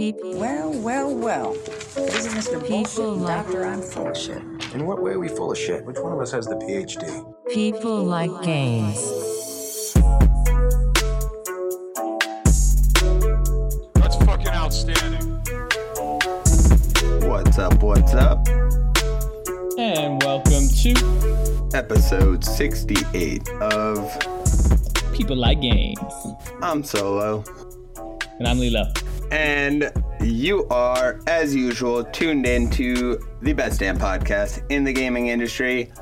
People, Well, well, well. This is Mr. Bullshit People and like- Doctor I'm full of shit. In what way are we full of shit? Which one of us has the PhD? people like games. That's fucking outstanding. What's up? What's up? And welcome to Episode 68 of People Like Games. I'm Solo. And I'm Lilo. And you are, as usual, tuned into the best damn podcast in the gaming industry.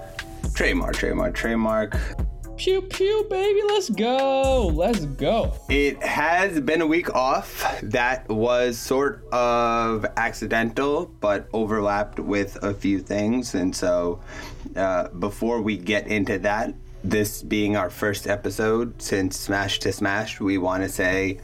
Trademark, trademark, trademark. Pew pew, baby, let's go. Let's go. It has been a week off. That was sort of accidental, but overlapped with a few things. And so, uh, before we get into that, this being our first episode since Smash to Smash, we want to say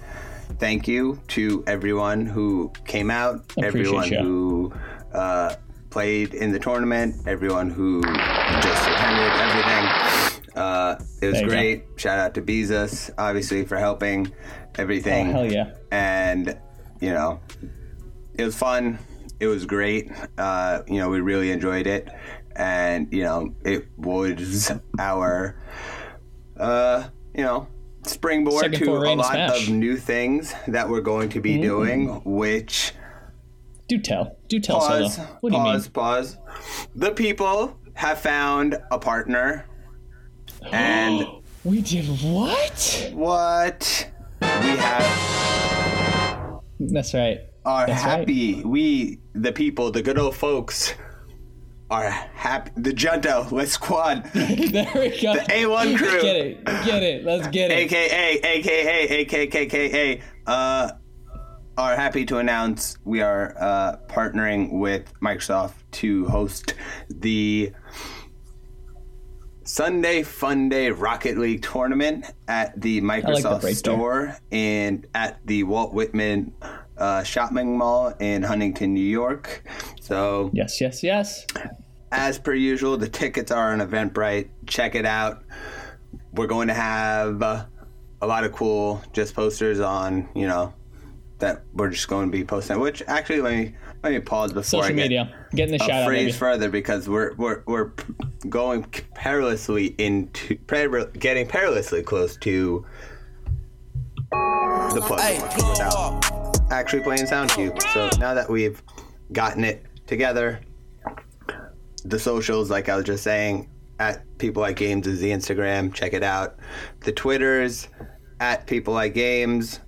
thank you to everyone who came out, everyone ya. who uh, played in the tournament, everyone who just attended everything. Uh, it was you go. great. Shout out to Beezus, obviously, for helping everything. Oh, hell yeah. And, you know, it was fun. It was great. Uh, you know, we really enjoyed it. And, you know, it was our, uh, you know, springboard Second to a lot Smash. Mm-hmm. of new things that we're going to be doing, which Do tell. Do tell, pause, Solo. What do you pause, pause. The people have found a partner. And? We did what? what we have That's right. are That's right. happy. We, the people, the good old folks, are happy. The Junto, Let's Squad, there we go. The A1 crew. Get it. Get it. Let's get it. aka, aka, AKKKA, uh, are happy to announce we are uh, partnering with Microsoft to host the Sunday Fun Day Rocket League tournament at the Microsoft break there. store and at the Walt Whitman uh, shopping mall in Huntington, New York. So Yes, yes, yes. as per usual, the tickets are on Eventbrite. Check it out. We're going to have uh, a lot of cool just posters on, you know, that we're just going to be posting. Which actually, let me let me pause before I Social get. Getting the shout out, phrase baby. further because we're we're we're going perilously into getting perilously close to the plug without actually playing sound cube. So now that we've gotten it together, the socials, like I was just saying, at People Like Games is the Instagram. Check it out. The Twitters at People Like Games.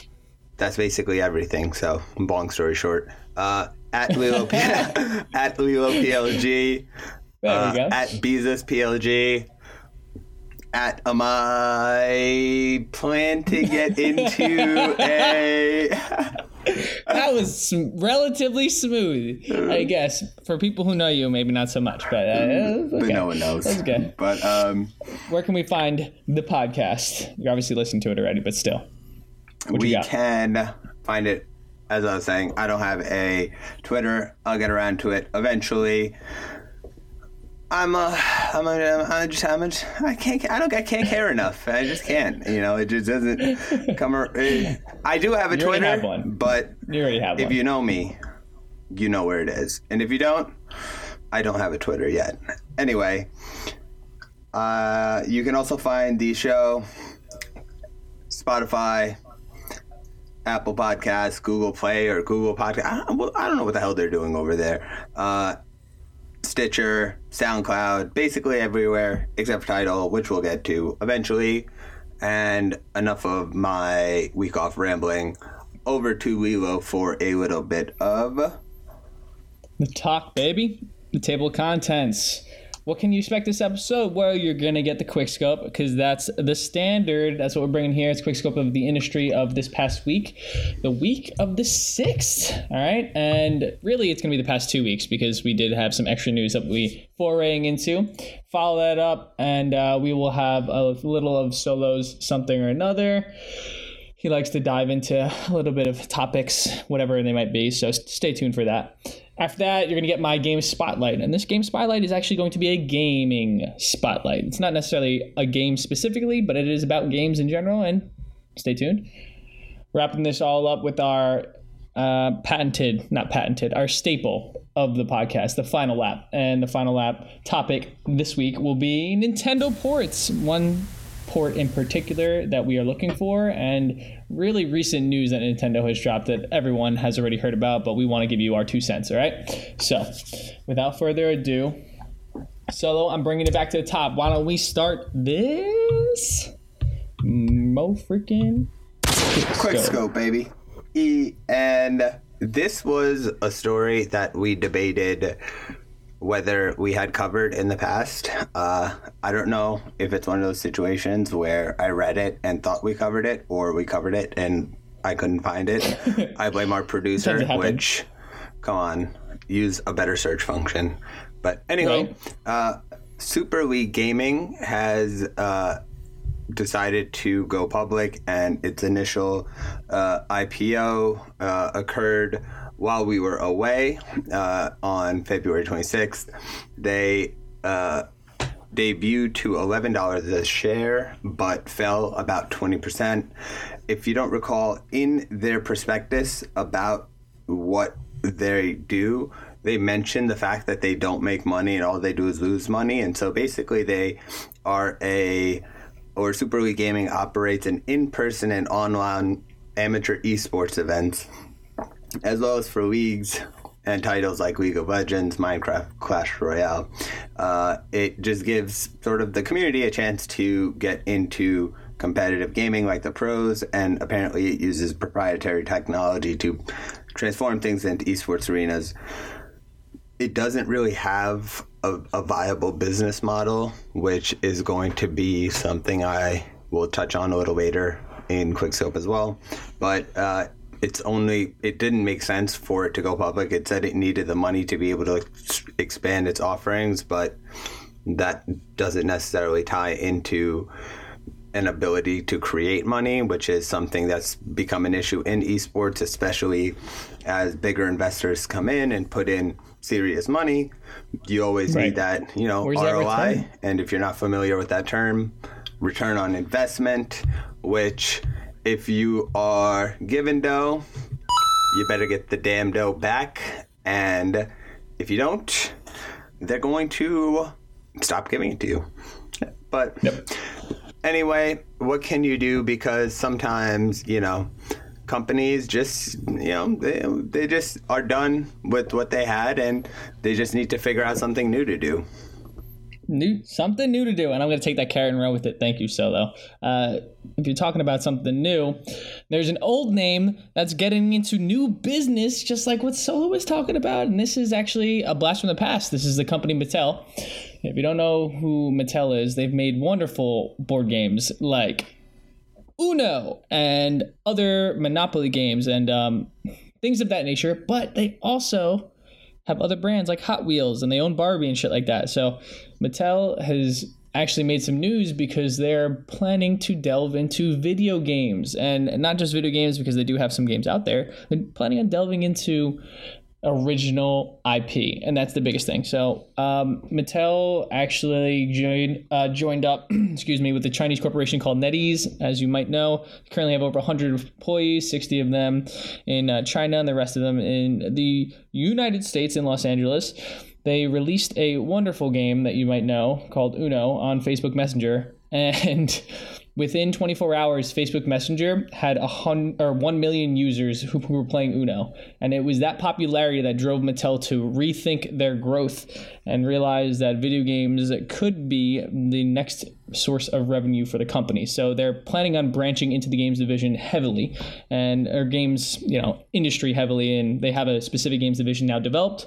That's basically everything. So long story short, uh, at Lilo P- at Lilo PLG, There uh, we go. at Beezus PLG. At um, I plan to get into a that was relatively smooth, I guess. For people who know you, maybe not so much, but, uh, that's but no one knows. That's good. But um, Where can we find the podcast? You're obviously listening to it already, but still. What we can find it as i was saying i don't have a twitter i'll get around to it eventually i'm a i'm a i'm just i'm a, i can't i don't i can't care enough i just can't you know it just doesn't come eh, i do have a You twitter have one. but You already have if one. you know me you know where it is and if you don't i don't have a twitter yet anyway uh, you can also find the show spotify Apple Podcasts, Google Play, or Google Podcast. I don't, well, I don't know what the hell they're doing over there. Uh, Stitcher, SoundCloud, basically everywhere except for Tidal, which we'll get to eventually. And enough of my week off rambling. Over to Lilo for a little bit of. The talk, baby. The table of contents. What can you expect this episode? Well, you're gonna get the quick scope because that's the standard. That's what we're bringing here. It's quick scope of the industry of this past week, the week of the sixth. All right, and really, it's gonna be the past two weeks because we did have some extra news that we foraying into. Follow that up, and uh, we will have a little of solos, something or another he likes to dive into a little bit of topics, whatever they might be. So stay tuned for that. After that, you're going to get my game spotlight. And this game spotlight is actually going to be a gaming spotlight. It's not necessarily a game specifically, but it is about games in general. And stay tuned. Wrapping this all up with our uh, patented, not patented, our staple of the podcast, the final lap. And the final lap topic this week will be Nintendo ports. One port in particular that we are looking for, and really recent news that Nintendo has dropped that everyone has already heard about, but we want to give you our two cents, all right? So, without further ado, Solo, I'm bringing it back to the top. Why don't we start this? Mo freaking Quick scope, baby. E- and this was a story that we debated whether we had covered in the past. Uh, I don't know if it's one of those situations where I read it and thought we covered it, or we covered it and I couldn't find it. I blame our producer, Tends to happen. which, come on, use a better search function. But anyway, Right. uh, Super League Gaming has uh, decided to go public, and its initial uh, IPO uh, occurred while we were away uh, on February 26th. They uh, debuted to $11 a share, but fell about 20%. If you don't recall, in their prospectus about what they do, they mention the fact that they don't make money and all they do is lose money. And so basically, they are a, or Super League Gaming operates an in person and online amateur esports events, as well as for leagues and titles like League of Legends, Minecraft, Clash Royale. Uh, it just gives sort of the community a chance to get into competitive gaming like the pros, and apparently it uses proprietary technology to transform things into esports arenas. It doesn't really have a, a viable business model, which is going to be something I will touch on a little later in Quickscope as well. But uh, it's only it didn't make sense for it to go public. It said it needed the money to be able to expand its offerings, but that doesn't necessarily tie into an ability to create money, which is something that's become an issue in esports, especially as bigger investors come in and put in serious money. You always Right. need that, you know, Where's ROI. and if you're not familiar with that term, return on investment, which if you are given dough, you better get the damn dough back. And if you don't, they're going to stop giving it to you. But anyway, what can you do? Because sometimes, you know, companies just, you know, they, they just are done with what they had and they just need to figure out something new to do. New something new to do and i'm going to take that carrot and run with it. Thank you solo. Uh, if you're talking about something new there's an old name that's getting into new business just like what solo was talking about and this is actually a blast from the past. This is the company mattel. If you don't know who mattel is they've made wonderful board games like uno and other monopoly games and um, things of that nature but they also have other brands like Hot Wheels and they own Barbie and shit like that. So Mattel has actually made some news because they're planning to delve into video games and not just video games because they do have some games out there. They're planning on delving into original IP, and that's the biggest thing. So um, Mattel actually joined uh, joined up, excuse me, with a Chinese corporation called NetEase, as you might know. Currently have over 100 employees, 60 of them in uh, China, and the rest of them in the United States in Los Angeles. They released a wonderful game that you might know called Uno on Facebook Messenger, and within 24 hours, Facebook Messenger had a hun- or 1 million users who, who were playing Uno. And it was that popularity that drove Mattel to rethink their growth and realize that video games could be the next source of revenue for the company. So they're planning on branching into the games division heavily and or games, you know, industry heavily and they have a specific games division now developed.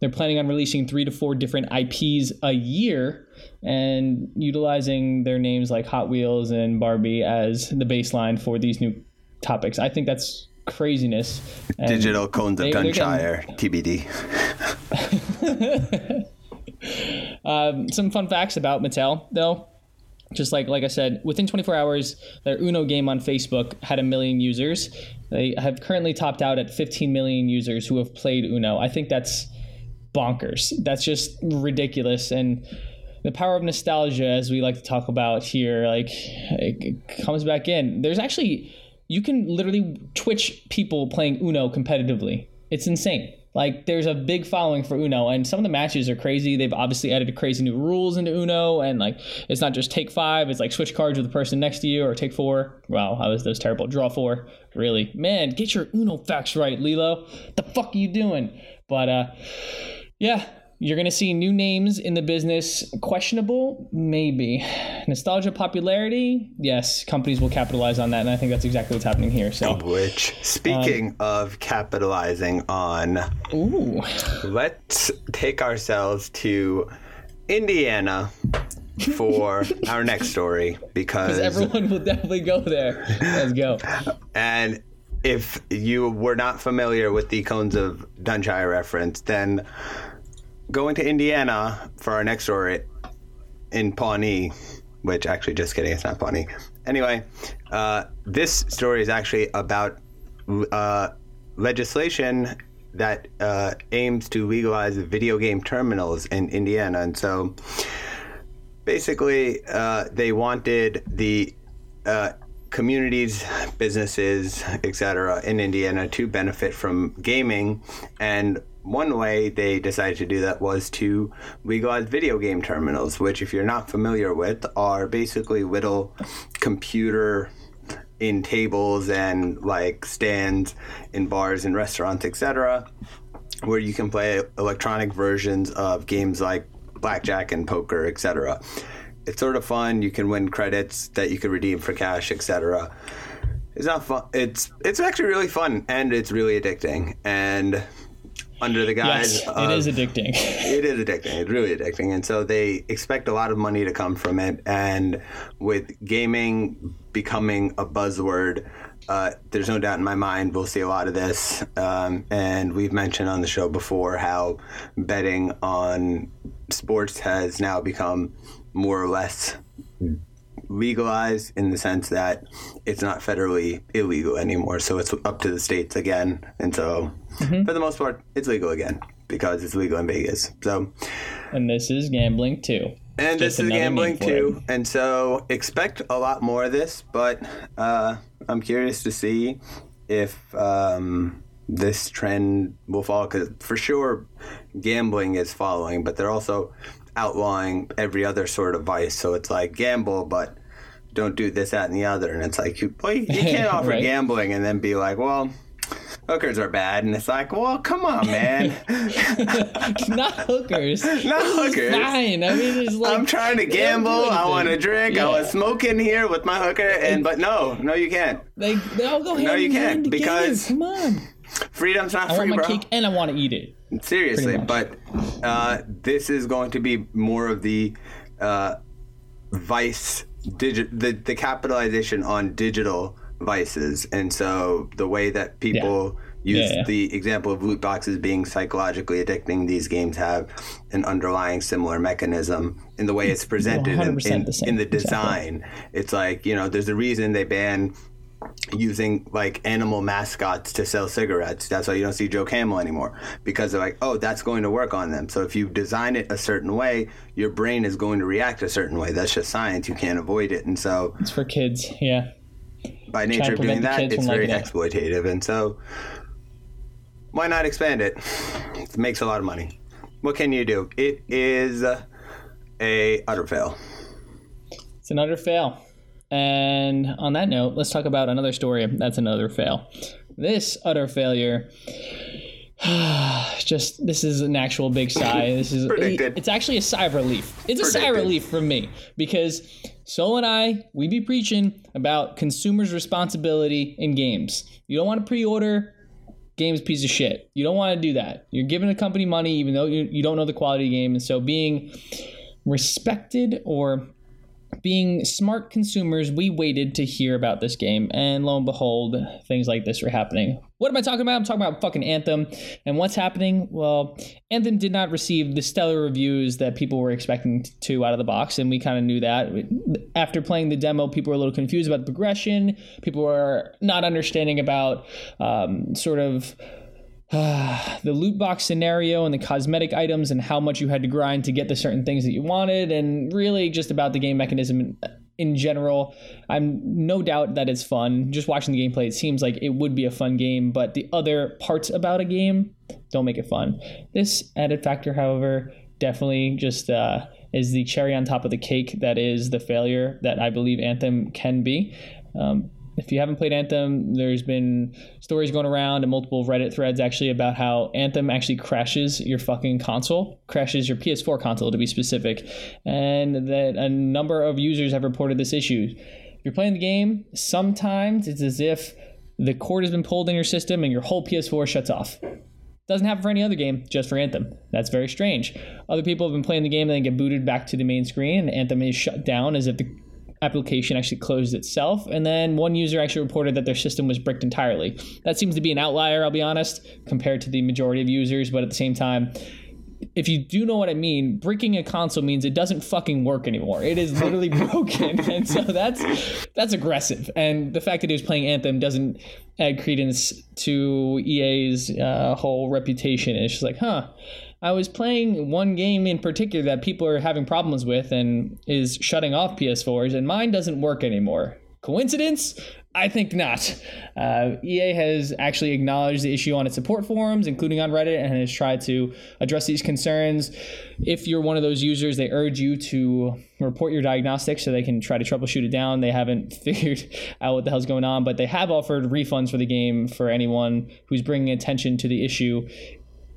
They're planning on releasing three to four different IPs a year and utilizing their names like Hot Wheels and Barbie as the baseline for these new topics. I think that's craziness. And Digital Cones of they're getting- Dunshire, TBD. Um, some fun facts about Mattel, though. Just like like I said, within 24 hours, their Uno game on Facebook had a million users. They have currently topped out at 15 million users who have played Uno. I think that's bonkers. That's just ridiculous. And the power of nostalgia, as we like to talk about here, like it comes back in. There's actually you can literally Twitch people playing Uno competitively. It's insane. Like there's a big following for Uno, and some of the matches are crazy. They've obviously added crazy new rules into Uno, and like it's not just take five; it's like switch cards with the person next to you, or take four. Wow, how is those terrible? Draw four, really? Man, get your Uno facts right, Lilo. The fuck are you doing? But uh, yeah, you're going to see new names in the business. Questionable? Maybe. Nostalgia popularity? Yes, companies will capitalize on that, and I think that's exactly what's happening here. So, Which, speaking um, of capitalizing on, ooh, let's take ourselves to Indiana for our next story because everyone will definitely go there. Let's go. And if you were not familiar with the Cones of Dunshire reference, then going to Indiana for our next story in Pawnee, which actually, just kidding, it's not Pawnee. Anyway, uh, this story is actually about uh, legislation that uh, aims to legalize video game terminals in Indiana. And so basically, uh, they wanted the uh, communities, businesses, etc., in Indiana to benefit from gaming. And one way they decided to do that was to we legalize video game terminals, which, if you're not familiar with, are basically little computer in tables and like stands in bars and restaurants, etc., where you can play electronic versions of games like blackjack and poker, etc. It's sort of fun. You can win credits that you can redeem for cash, etc. It's not fun. It's it's actually really fun and it's really addicting. And under the guise Yes, of, it is addicting. it is addicting. It's really addicting. And so they expect a lot of money to come from it. And with gaming becoming a buzzword, uh, there's no doubt in my mind we'll see a lot of this. Um, and we've mentioned on the show before how betting on sports has now become more or less legalized in the sense that it's not federally illegal anymore. So it's up to the states again. And so for the most part, it's legal again because it's legal in Vegas. So, and this is gambling too. and Just this is gambling too. And so expect a lot more of this, but uh, I'm curious to see if um, this trend will follow because for sure gambling is following, but they're also outlawing every other sort of vice. So it's like gamble, but don't do this, that, and the other. And it's like, you, well, you can't offer Right. gambling and then be like, well, hookers are bad. And it's like, well, come on, man. Not hookers. Not hookers. Fine. I mean, it's like I'm trying to they don't do gamble. I want to drink. I Yeah. was smoking here with my hooker, and but no, no, you can't. They they all go hand No, you can't, because- Come on. Freedom's not I free, want my bro. cake and I want to eat it. Seriously, but uh, this is going to be more of the uh, vice digi- the the capitalization on digital vices, and so the way that people use Yeah, yeah. the example of loot boxes being psychologically addicting, these games have an underlying similar mechanism in the way it's presented in, in, the in the exactly. design. It's like you know, there's a reason they ban using like animal mascots to sell cigarettes. That's why you don't see Joe Camel anymore because they're like, oh, that's going to work on them. So if you design it a certain way, your brain is going to react a certain way. That's just science. You can't avoid it. And so It's for kids. Yeah. by nature of doing that, it's very it. exploitative. And so why not expand it? It makes a lot of money. What can you do? It is a utter fail. It's an utter fail. And on that note, let's talk about another story that's another fail. This utter failure. Just this is an actual big sigh. This is Predicted. it's actually a sigh of relief. It's a sigh of relief from me because Sol and I we be preaching about consumers' responsibility in games. You don't want to pre-order game's piece of shit. You don't want to do that. You're giving a company money even though you, you don't know the quality of the game. And so being respected or being smart consumers, we waited to hear about this game, and lo and behold, things like this were happening. What am I talking about? I'm talking about fucking Anthem. And what's happening? Well, Anthem did not receive the stellar reviews that people were expecting to out of the box, and we kind of knew that. After playing the demo, people were a little confused about the progression. People were not understanding about um, sort of the loot box scenario and the cosmetic items and how much you had to grind to get the certain things that you wanted and really just about the game mechanism in, general, I'm no doubt that it's fun. Just watching the gameplay, it seems like it would be a fun game, but the other parts about a game don't make it fun. This added factor, however, definitely just uh, is the cherry on top of the cake that is the failure that I believe Anthem can be. Um, if you haven't played Anthem, there's been stories going around and multiple Reddit threads actually about how Anthem actually crashes your fucking console, crashes your PS4 console to be specific, and that a number of users have reported this issue. If you're playing the game, sometimes it's as if the cord has been pulled in your system and your whole PS4 shuts off. Doesn't happen for any other game, just for Anthem. That's very strange. Other people have been playing the game and then get booted back to the main screen, and Anthem is shut down as if the application actually closed itself. And then one user actually reported that their system was bricked entirely. That seems to be an outlier, I'll be honest, compared to the majority of users. But at the same time, if you do know what I mean, bricking a console means it doesn't fucking work anymore. It is literally broken, and so that's that's aggressive. And the fact that he was playing Anthem doesn't add credence to EA's uh, whole reputation. It's just like, huh. I was playing one game in particular that people are having problems with and is shutting off PS4s, and mine doesn't work anymore. Coincidence? I think not. Uh, EA has actually acknowledged the issue on its support forums, including on Reddit, and has tried to address these concerns. If you're one of those users, they urge you to report your diagnostics so they can try to troubleshoot it down. They haven't figured out what the hell's going on, but they have offered refunds for the game for anyone who's bringing attention to the issue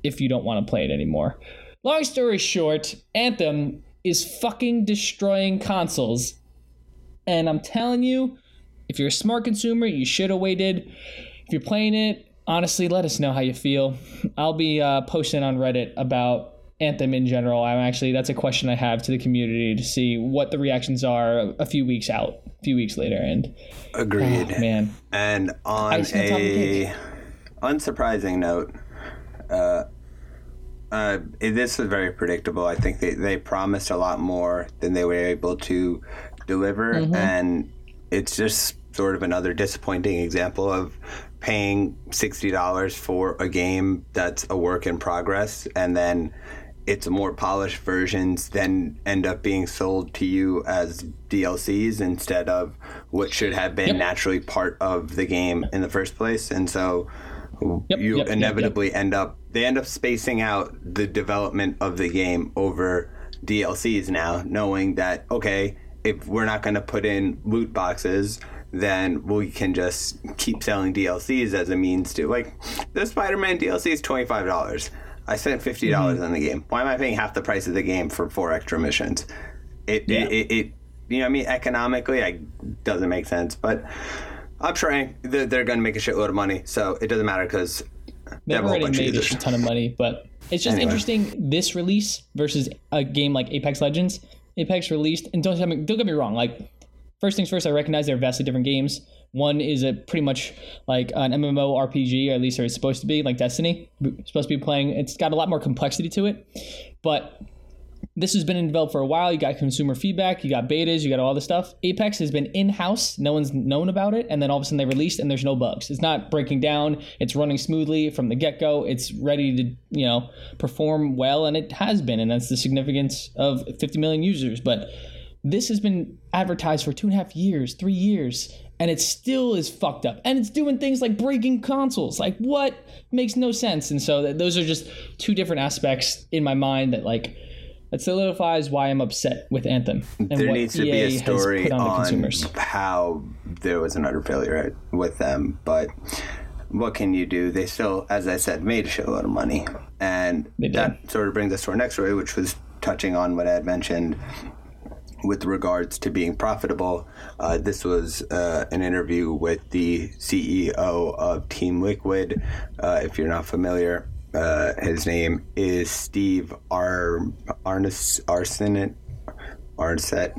if you don't want to play it anymore. Long story short, Anthem is fucking destroying consoles. And I'm telling you, if you're a smart consumer, you should have waited. If you're playing it, honestly, let us know how you feel. I'll be uh, posting on Reddit about Anthem in general. I'm actually, that's a question I have to the community to see what the reactions are a few weeks out, a few weeks later. And Agreed. oh, man, And on Icing on top of the a unsurprising note, uh, uh, this is very predictable. I think they, they promised a lot more than they were able to deliver, Mm-hmm. and it's just sort of another disappointing example of paying sixty dollars for a game that's a work in progress, and then its more polished versions then end up being sold to you as DLCs instead of what should have been Yep. naturally part of the game in the first place. And so Yep, you yep, yep, inevitably end up they end up spacing out the development of the game over DLCs now, knowing that okay, if we're not going to put in loot boxes, then we can just keep selling DLCs as a means to like the Spider-Man DLC is twenty five dollars. I spent fifty dollars Mm-hmm. on the game. Why am I paying half the price of the game for four extra missions? It Yeah. it, it, it you know what I mean economically I doesn't make sense, but I'm trying. They're, they're going to make a shitload of money, so it doesn't matter because They've already made a shit ton of money, but it's just Anyway. interesting this release versus a game like Apex Legends. Apex released, and don't get me, don't get me wrong. Like first things first, I recognize they're vastly different games. One is a pretty much like an MMO RPG, or at least it's supposed to be, like Destiny. It's supposed to be playing. It's got a lot more complexity to it, but this has been in develop for a while. You got consumer feedback, you got betas, you got all this stuff. Apex has been in house, no one's known about it, and then all of a sudden they released and there's no bugs. It's not breaking down, it's running smoothly from the get go. It's ready to, you know, perform well, and it has been, and that's the significance of 50 million users. But this has been advertised for two and a half years, three years, and it still is fucked up. And it's doing things like breaking consoles. Like, what makes no sense? And so th- those are just two different aspects in my mind that, like, that solidifies why I'm upset with Anthem and there what needs to be a story on, on consumers. how there was an utter failure with them, but what can you do? They still, as I said, made a shitload of money, and that sort of brings us to our next story, which was touching on what I had mentioned with regards to being profitable. Uh, this was uh, an interview with the CEO of Team Liquid. Uh, if you're not familiar, uh, his name is Steve Ar Arnes Arsenet Arset.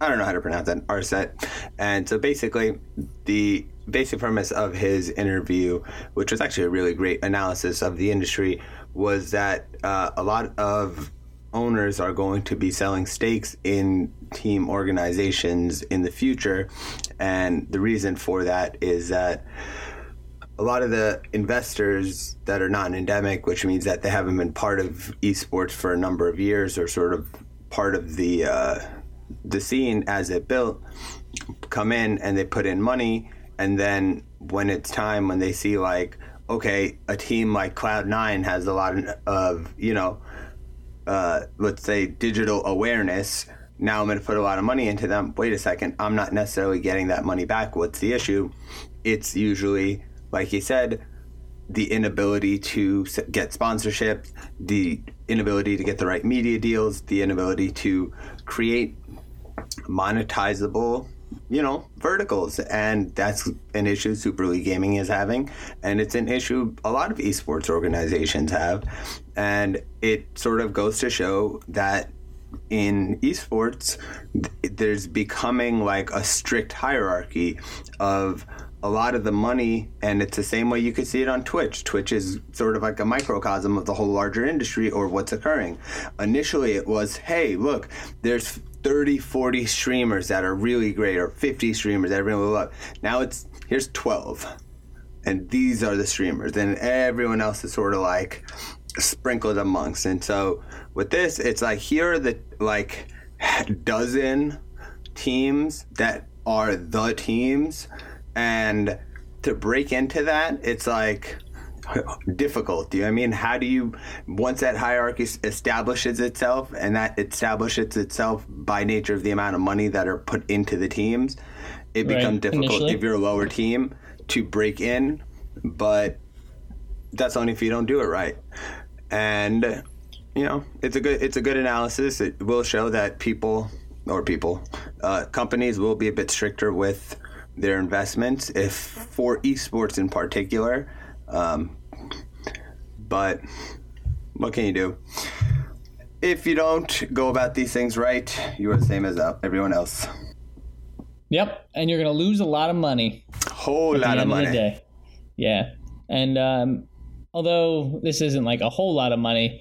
I don't know how to pronounce that Arset. And so basically, the basic premise of his interview, which was actually a really great analysis of the industry, was that uh, a lot of owners are going to be selling stakes in team organizations in the future. And the reason for that is that a lot of the investors that are not endemic, which means that they haven't been part of esports for a number of years or sort of part of the uh, the scene as it built come in and they put in money. And then when it's time when they see like okay a team like cloud9 has a lot of you know uh, let's say digital awareness now i'm going to put a lot of money into them. Wait a second i'm not necessarily getting that money back. What's the issue? It's usually like you said the inability to get sponsorships the inability to get the right media deals the inability to create monetizable you know verticals. And that's an issue super league gaming is having. And it's an issue a lot of esports organizations have. And it sort of goes to show that in esports there's becoming like a strict hierarchy of a lot of the money and it's the same way you could see it on twitch. Twitch is sort of like a microcosm of the whole larger industry or what's occurring. Initially it was hey look there's 30 40 streamers that are really great or 50 streamers that everyone will love. Now it's here's 12 and these are the streamers and everyone else is sort of like sprinkled amongst. And so with this it's like here are the like dozen teams that are the teams and to break into that it's like difficult do you know what i mean? How do you once that hierarchy establishes itself and that establishes itself by nature of the amount of money that are put into the teams it Right, becomes difficult initially. if you're a lower team to break in but that's only if you don't do it right. And you know it's a good it's a good analysis. It will show that people or people uh, companies will be a bit stricter with their investments if for esports in particular um, but what can you do if you don't go about these things right you are the same as everyone else Yep, and you're gonna lose a lot of money. whole lot of money of. Yeah, and um, although this isn't like a whole lot of money,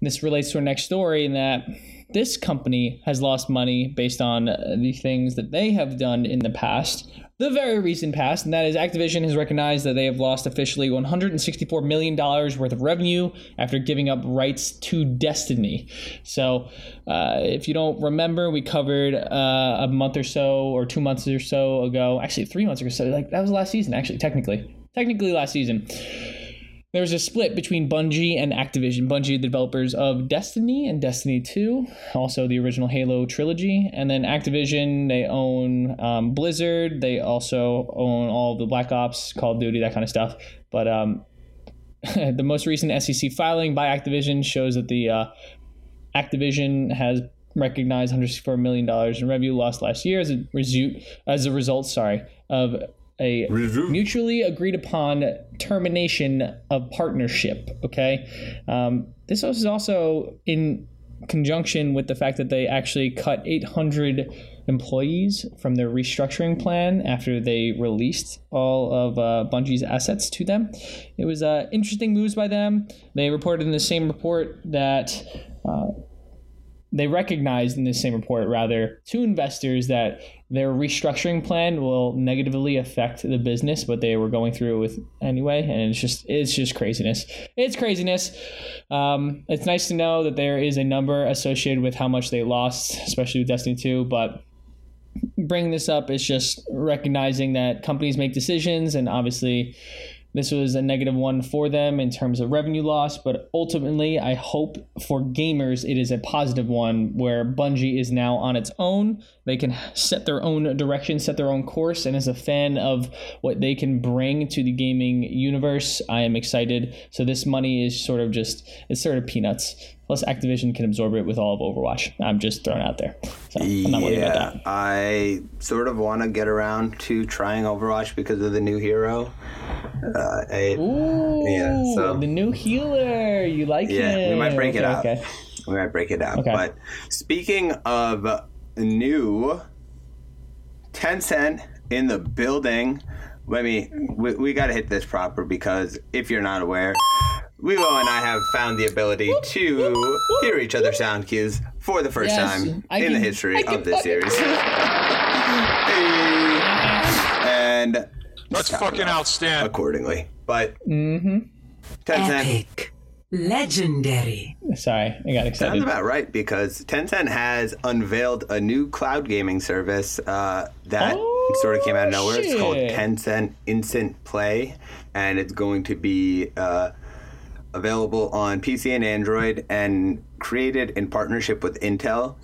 this relates to our next story in that this company has lost money based on the things that they have done in the past, the very recent past, and that is Activision has recognized that they have lost officially 164 million dollars worth of revenue after giving up rights to Destiny. So, uh, if you don't remember, we covered uh, a month or so, or two months or so ago, actually three months ago, so like that was last season, actually, technically, technically last season there was a split between Bungie and Activision. Bungie, the developers of Destiny and Destiny 2, also the original Halo trilogy. And then Activision, they own um, Blizzard. They also own all the Black Ops, Call of Duty, that kind of stuff. But um, the most recent SEC filing by Activision shows that the uh, Activision has recognized 164 million dollars in revenue lost last year as a result, as a result, sorry, of a mutually agreed upon termination of partnership. Okay, um, this is also in conjunction with the fact that they actually cut 800 employees from their restructuring plan after they released all of uh, Bungie's assets to them. It was uh, interesting moves by them. They reported in the same report that. Uh, they recognized in the same report, rather, to investors that their restructuring plan will negatively affect the business, but they were going through it with anyway, and it's just it's just craziness. It's craziness. Um, it's nice to know that there is a number associated with how much they lost, especially with Destiny 2, but bringing this up is just recognizing that companies make decisions and obviously this was a negative one for them in terms of revenue loss, but ultimately, I hope for gamers it is a positive one where Bungie is now on its own. They can set their own direction, set their own course, and as a fan of what they can bring to the gaming universe, I am excited. So this money is sort of just it's sort of peanuts. Plus, Activision can absorb it with all of Overwatch. I'm just throwing it out there. So I'm not worried about yeah, that. I sort of want to get around to trying Overwatch because of the new hero. Uh, I- Ooh, Yeah, so- the new healer. You like yeah, him? we might break it Okay, out. Okay. We might break it out. Okay. But speaking of new, Tencent in the building. Let me. We, we got to hit this proper because if you're not aware, Lilo and I have found the ability to hear each other's sound cues for the first Yes, time I in the history of this series. Hey. and That's fucking outstanding. accordingly. But mm Tencent, Epic. Legendary. Sorry, I got excited. Sounds about right because Tencent has unveiled a new cloud gaming service uh, that Oh, sort of came out of nowhere. It's called. Tencent Instant Play, and it's going to be uh, available on PC and Android and created in partnership with Intel.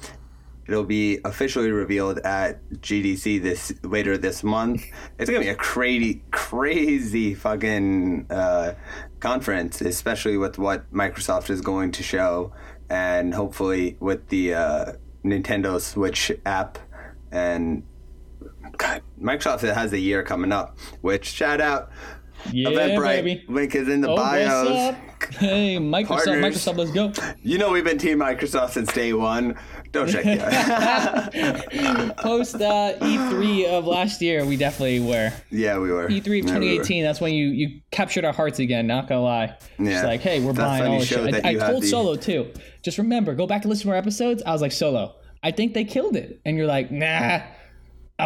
It'll be officially revealed at GDC this later this month. It's gonna be a crazy, crazy fucking uh, conference, especially with what Microsoft is going to show, and hopefully with the uh, Nintendo Switch app and God, Microsoft has a year coming up. Which shout out yeah, Eventbrite. baby. Link is in the Oh, bios. Hey, Microsoft, Partners. Microsoft, let's go. You know we've been Team Microsoft since day one. Don't check it. Post uh, E3 of last year, we definitely were. yeah, we were. E3 of Yeah, we 2018, that's when you, you captured our hearts again, not gonna lie. Yeah. It's like, hey, we're That's buying all this shit. I, I told the- Solo too. Just remember, go back and listen to our episodes. I was like, Solo, I think they killed it. And you're like, nah.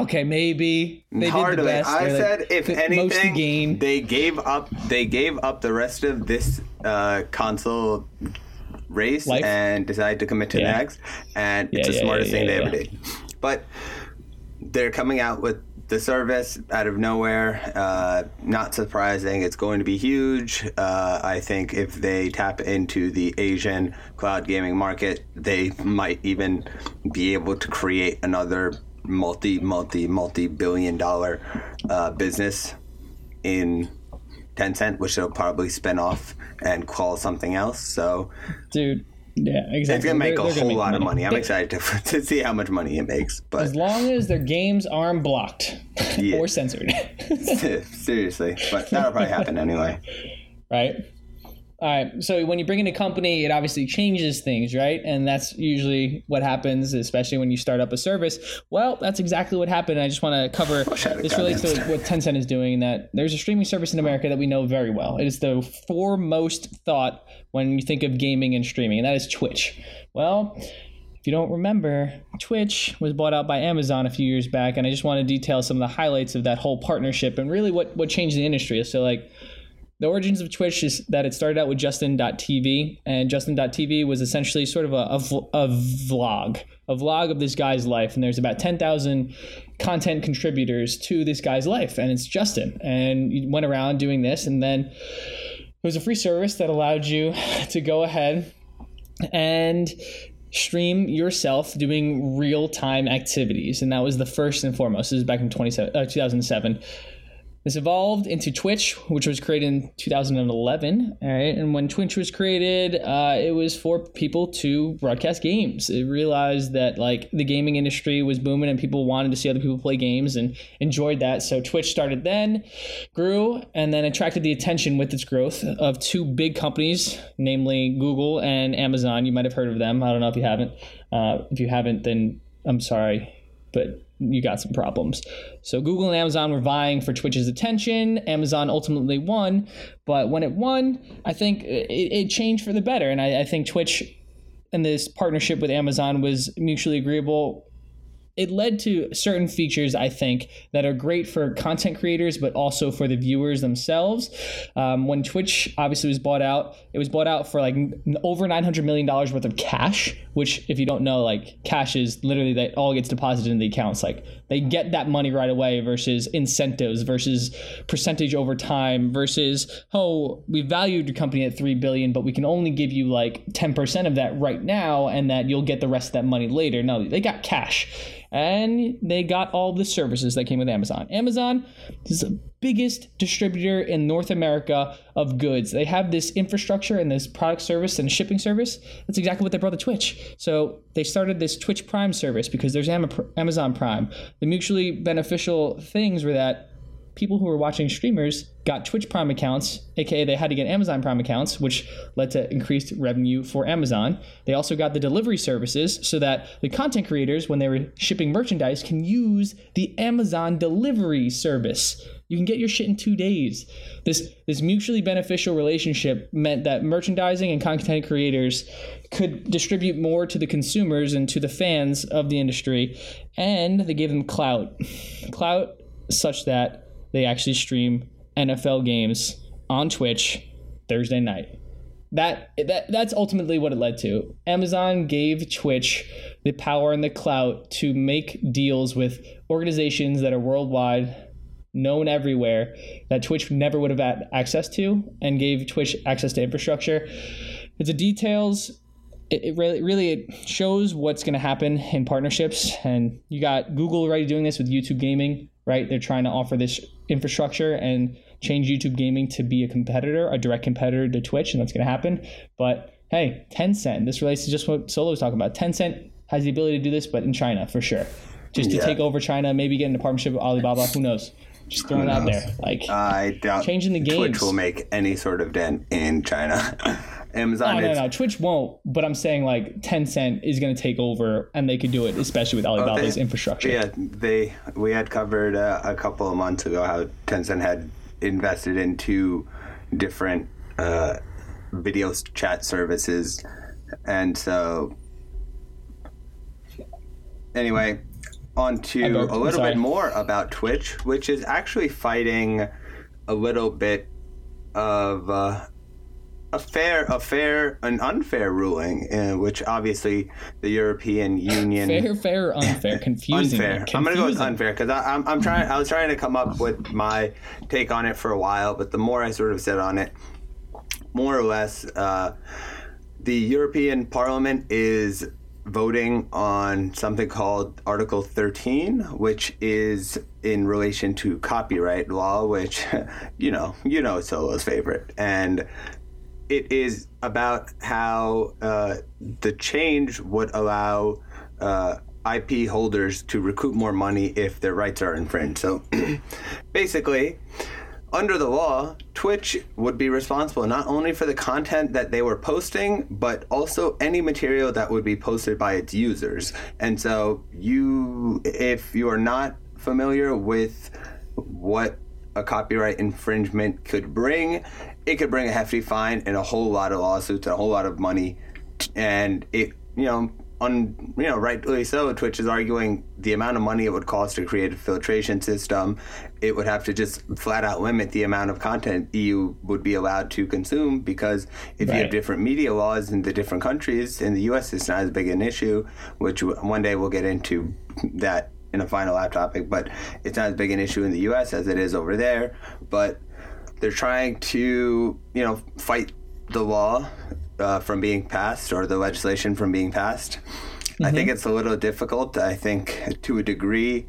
Okay, maybe. They did the Hardly. best. I They're said like, if the anything, they gave up. They gave up the rest of this uh, console race Life? and decided to commit to Yeah. the next. And Yeah, it's the yeah, smartest yeah, thing they ever did. But they're coming out with the service out of nowhere. Uh, not surprising. It's going to be huge. Uh, I think if they tap into the Asian cloud gaming market, they might even be able to create another multi, multi, multi billion dollar uh, business in Tencent, which they'll probably spin off and call something else. So Dude, yeah, exactly. it's gonna make They're- a they're whole make lot of money. I'm They- excited to, to see how much money it makes. But As long as their games aren't blocked Yeah. or censored. seriously, but that'll probably happen anyway. right? All right. So when you bring in a company, it obviously changes things, right? And that's usually what happens, especially when you start up a service. Well, that's exactly what happened. I just want to cover this relates to what Tencent is doing. That there's a streaming service in America that we know very well. It is the foremost thought when you think of gaming and streaming, and that is Twitch. Well. If you don't remember, Twitch was bought out by Amazon a few years back, and I just want to detail some of the highlights of that whole partnership and really what, what changed the industry. So, like, the origins of Twitch is that it started out with Justin.tv, and Justin.tv was essentially sort of a, a, a vlog, a vlog of this guy's life. And there's about 10,000 content contributors to this guy's life, and it's Justin. And he went around doing this, and then it was a free service that allowed you to go ahead and stream yourself doing real time activities. And that was the first and foremost. This is back in 27, uh, 2007. This evolved into Twitch, which was created in 2011. All right, and when Twitch was created, uh, it was for people to broadcast games. It realized that like the gaming industry was booming and people wanted to see other people play games and enjoyed that. So Twitch started then, grew, and then attracted the attention with its growth of two big companies, namely Google and Amazon. You might have heard of them. I don't know if you haven't. Uh, if you haven't, then I'm sorry, but you got some problems. So Google and Amazon were vying for Twitch's attention. Amazon ultimately won, but when it won, I think it, it changed for the better. And I, I think Twitch and this partnership with Amazon was mutually agreeable. It led to certain features, I think, that are great for content creators, but also for the viewers themselves. Um, when Twitch obviously was bought out, it was bought out for like over $900 million worth of cash, which, if you don't know, like cash is literally that all gets deposited in the accounts. Like they get that money right away versus incentives versus percentage over time versus, oh, we valued your company at 3 billion, but we can only give you like 10% of that right now and that you'll get the rest of that money later. No, they got cash and they got all the services that came with Amazon. Amazon is biggest distributor in North America of goods. They have this infrastructure and this product service and shipping service. That's exactly what they brought to Twitch. So they started this Twitch Prime service because there's Amazon Prime. The mutually beneficial things were that people who were watching streamers got Twitch Prime accounts, aka they had to get Amazon Prime accounts, which led to increased revenue for Amazon. They also got the delivery services so that the content creators, when they were shipping merchandise, can use the Amazon delivery service. You can get your shit in two days. This this mutually beneficial relationship meant that merchandising and content creators could distribute more to the consumers and to the fans of the industry, and they gave them clout, clout such that they actually stream NFL games on Twitch Thursday night. that that that's ultimately what it led to. Amazon gave Twitch the power and the clout to make deals with organizations that are worldwide, known everywhere, that Twitch never would have had access to, and gave Twitch access to infrastructure. It's the details. It, it really really it shows what's going to happen in partnerships, and you got Google already doing this with YouTube Gaming, right? They're trying to offer this infrastructure and change YouTube Gaming to be a competitor, a direct competitor to Twitch, and that's going to happen. But hey, Tencent, this relates to just what Solo was talking about. Tencent has the ability to do this, but in China for sure. Just to Yeah. take over China, maybe get into partnership with Alibaba. Who knows? Just throwing it out there. Like, I doubt Changing the Twitch games. will make any sort of dent in China. Amazon oh, no, no, Twitch won't. But I'm saying like Tencent is going to take over, and they could do it, especially with Alibaba's they- infrastructure. Yeah, they we had covered uh, a couple of months ago how Tencent had invested in two different uh, video chat services, and so anyway, on to I burped. little bit more about Twitch, which is actually fighting a little bit of. Uh, a fair, a fair, an unfair ruling, uh, which obviously the European Union Fair, fair, or unfair, confusing. unfair. I'm gonna go with unfair because I'm, I'm trying. I was trying to come up with my take on it for a while, but the more I sort of sit on it, more or less, uh, the European Parliament is voting on something called Article 13, which is in relation to copyright law, which you know, you know, it's Solo's favorite, and it is about how uh, the change would allow uh, IP holders to recoup more money if their rights are infringed. So basically, under the law, Twitch would be responsible not only for the content that they were posting, but also any material that would be posted by its users. And so, you, if you are not familiar with what a copyright infringement could bring, it could bring a hefty fine and a whole lot of lawsuits and a whole lot of money. And it, you know, on you know rightly so twitch is arguing the amount of money it would cost to create a filtration system it would have to just flat out limit the amount of content you would be allowed to consume because if you have different media laws in the different countries in the us it's not as big an issue which one day we'll get into that in a final lap topic but it's not as big an issue in the us as it is over there but they're trying to you know fight the law uh, from being passed or the legislation from being passed. I think it's a little difficult. I think to a degree,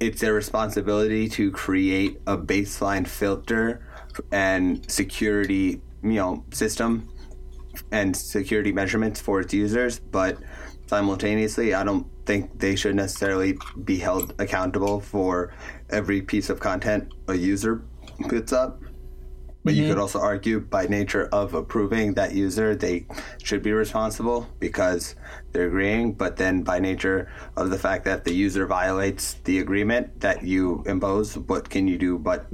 it's their responsibility to create a baseline filter and security, you know, system and security measurements for its users, but simultaneously, I don't think they should necessarily be held accountable for every piece of content a user puts up. But you could mm-hmm. also argue, by nature of approving that user, they should be responsible because they're agreeing. But then, by nature of the fact that the user violates the agreement that you impose, what can you do but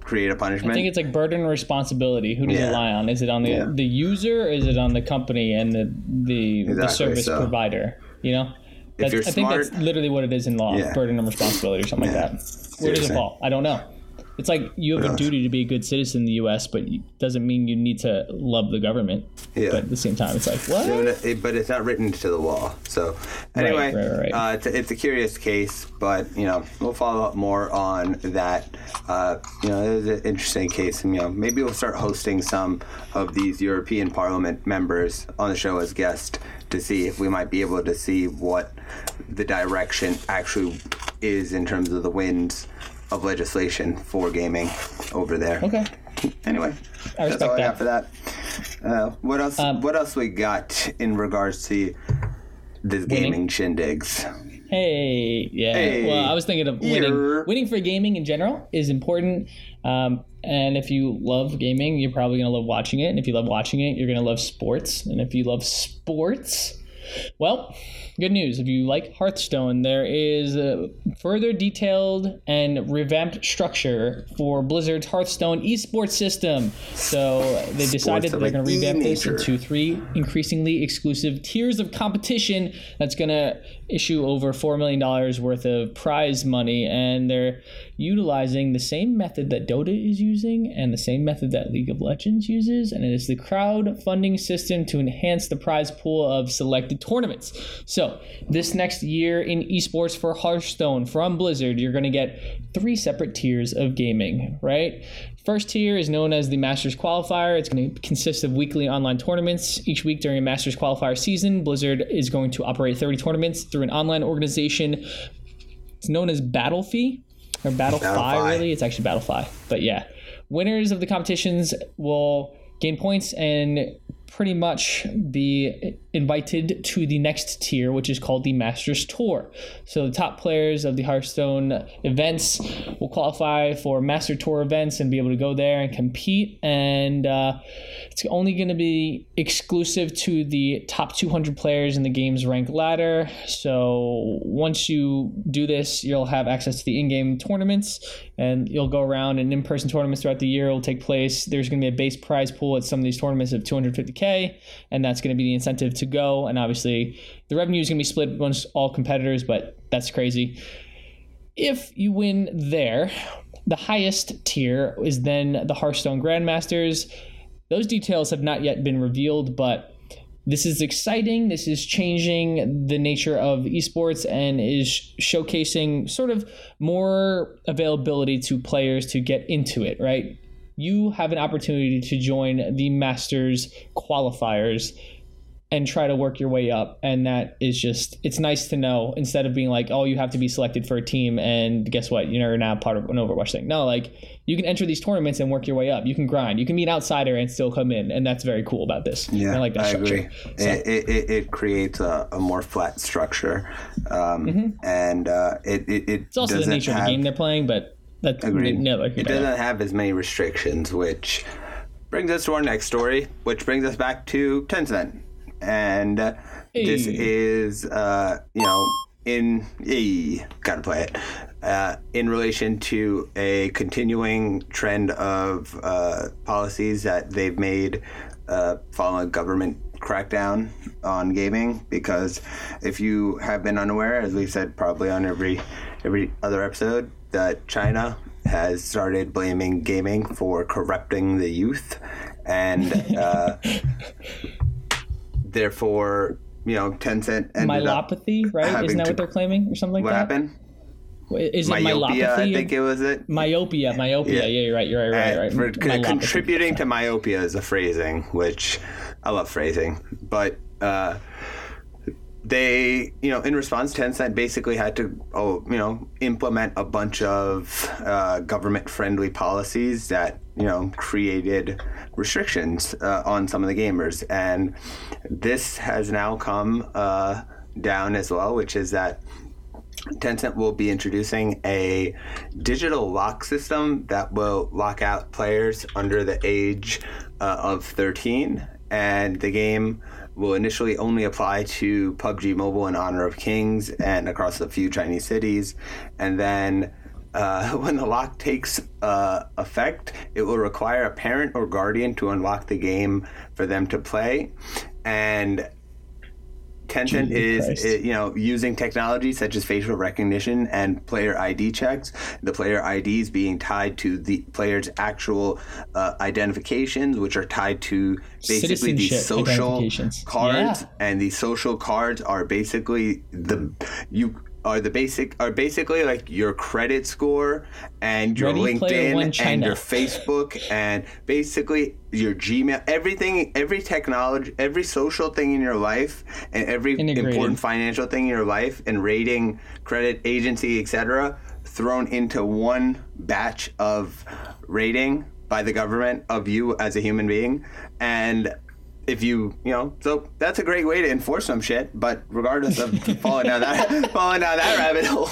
create a punishment? I think it's like burden and responsibility. Who does Yeah. it lie on? Is it on the Yeah. the user or is it on the company and the the, the service so- provider? You know, That's, you're I think that's literally what it is in law: Yeah. burden and responsibility, or something like that. Where does it fall? I don't know. It's like you have a duty to be a good citizen in the U.S., but it doesn't mean you need to love the government. Yeah. But at the same time, it's like what? No, but it's not written into the law. So anyway, right, right. Uh, it's, a, it's a curious case, but you know we'll follow up more on that. Uh, you know, it is an interesting case, and you know maybe we'll start hosting some of these European Parliament members on the show as guests to see if we might be able to see what the direction actually is in terms of the winds of legislation for gaming over there. Okay. Anyway, I that's all I that. got for that. Uh, what else? Um, what else we got in regards to this gaming shindigs? Hey, yeah. Hey. Well, I was thinking of winning. Here. Winning for gaming in general is important. Um, and if you love gaming, you're probably going to love watching it. And if you love watching it, you're going to love sports. And if you love sports, well, good news. If you like Hearthstone, there is a further detailed and revamped structure for Blizzard's Hearthstone esports system. So they decided that they're going to revamp this into three increasingly exclusive tiers of competition that's going to issue over $4 million worth of prize money, and they're utilizing the same method that Dota is using and the same method that League of Legends uses, and it is the crowdfunding system to enhance the prize pool of selected tournaments. So, this next year in esports for Hearthstone from Blizzard, you're going to get three separate tiers of gaming, right? First tier is known as the Masters Qualifier. It's going to consist of weekly online tournaments. Each week during a Masters Qualifier season, Blizzard is going to operate 30 tournaments through an online organization. It's known as Battlefy or Battlefy, Battlefy. really. It's actually Battlefy. But yeah, winners of the competitions will gain points and pretty much be invited to the next tier, which is called the Masters Tour. So the top players of the Hearthstone events will qualify for Master Tour events and be able to go there and compete. And uh, it's only going to be exclusive to the top 200 players in the game's rank ladder. So once you do this, you'll have access to the in-game tournaments, and you'll go around and in-person tournaments throughout the year will take place. There's going to be a base prize pool at some of these tournaments of 250k, and that's going to be the incentive to go. And obviously, the revenue is going to be split amongst all competitors, but that's crazy. If you win there, the highest tier is then the Hearthstone Grandmasters. Those details have not yet been revealed, but this is exciting. This is changing the nature of esports and is showcasing sort of more availability to players to get into it, right? You have an opportunity to join the Masters qualifiers and try to work your way up. And that is just, it's nice to know instead of being like, oh, you have to be selected for a team. And guess what? You're now part of an Overwatch thing. No, like you can enter these tournaments and work your way up. You can grind. You can be an outsider and still come in. And that's very cool about this. Yeah, I like that I structure. agree. So- It, it, it, creates a, a more flat structure, um, and uh, it, it, it Mm-hmm. it's also the nature of the game they're playing, but that's Agreed. never. It doesn't have as many restrictions, which brings us to our next story, which brings us back to Tencent, and uh, this is uh, you know in hey, gotta play it. Uh, in relation to a continuing trend of uh, policies that they've made uh, following government crackdown on gaming, because if you have been unaware, as we've said probably on every every other episode, that China has started blaming gaming for corrupting the youth, and uh, therefore, you know, Tencent ended. Myelopathy, right? Isn't that to- what they're claiming or something like What that? happened? Is it Myopia, myelopathy? I think it was it. myopia, myopia. Yeah. Yeah, you're right. You're right. Right. Right. for Myelopathy. contributing to myopia is a phrasing, which I love phrasing, but uh, they, you know, in response, Tencent basically had to, oh, you know, implement a bunch of uh, government-friendly policies that, you know, created restrictions uh, on some of the gamers, and this has now come uh, down as well, which is that. Tencent will be introducing a digital lock system that will lock out players under the age uh, of 13, and the game will initially only apply to PUBG Mobile and Honor of Kings and across a few Chinese cities, and then. Uh, when the lock takes uh, effect, it will require a parent or guardian to unlock the game for them to play. And Tencent Jesus is, uh, you know, using technology such as facial recognition and player ID checks. The player IDs being tied to the player's actual uh, identifications, which are tied to basically these social cards. Yeah. And these social cards are basically the you are the basic are basically like your credit score and your Ready LinkedIn and your Facebook and basically your Gmail, everything, every technology, every social thing in your life, and every Integrated. important financial thing in your life, and rating, credit agency, etc., thrown into one batch of rating by the government of you as a human being, and if you you know so that's a great way to enforce some shit but regardless of falling down that falling down that rabbit hole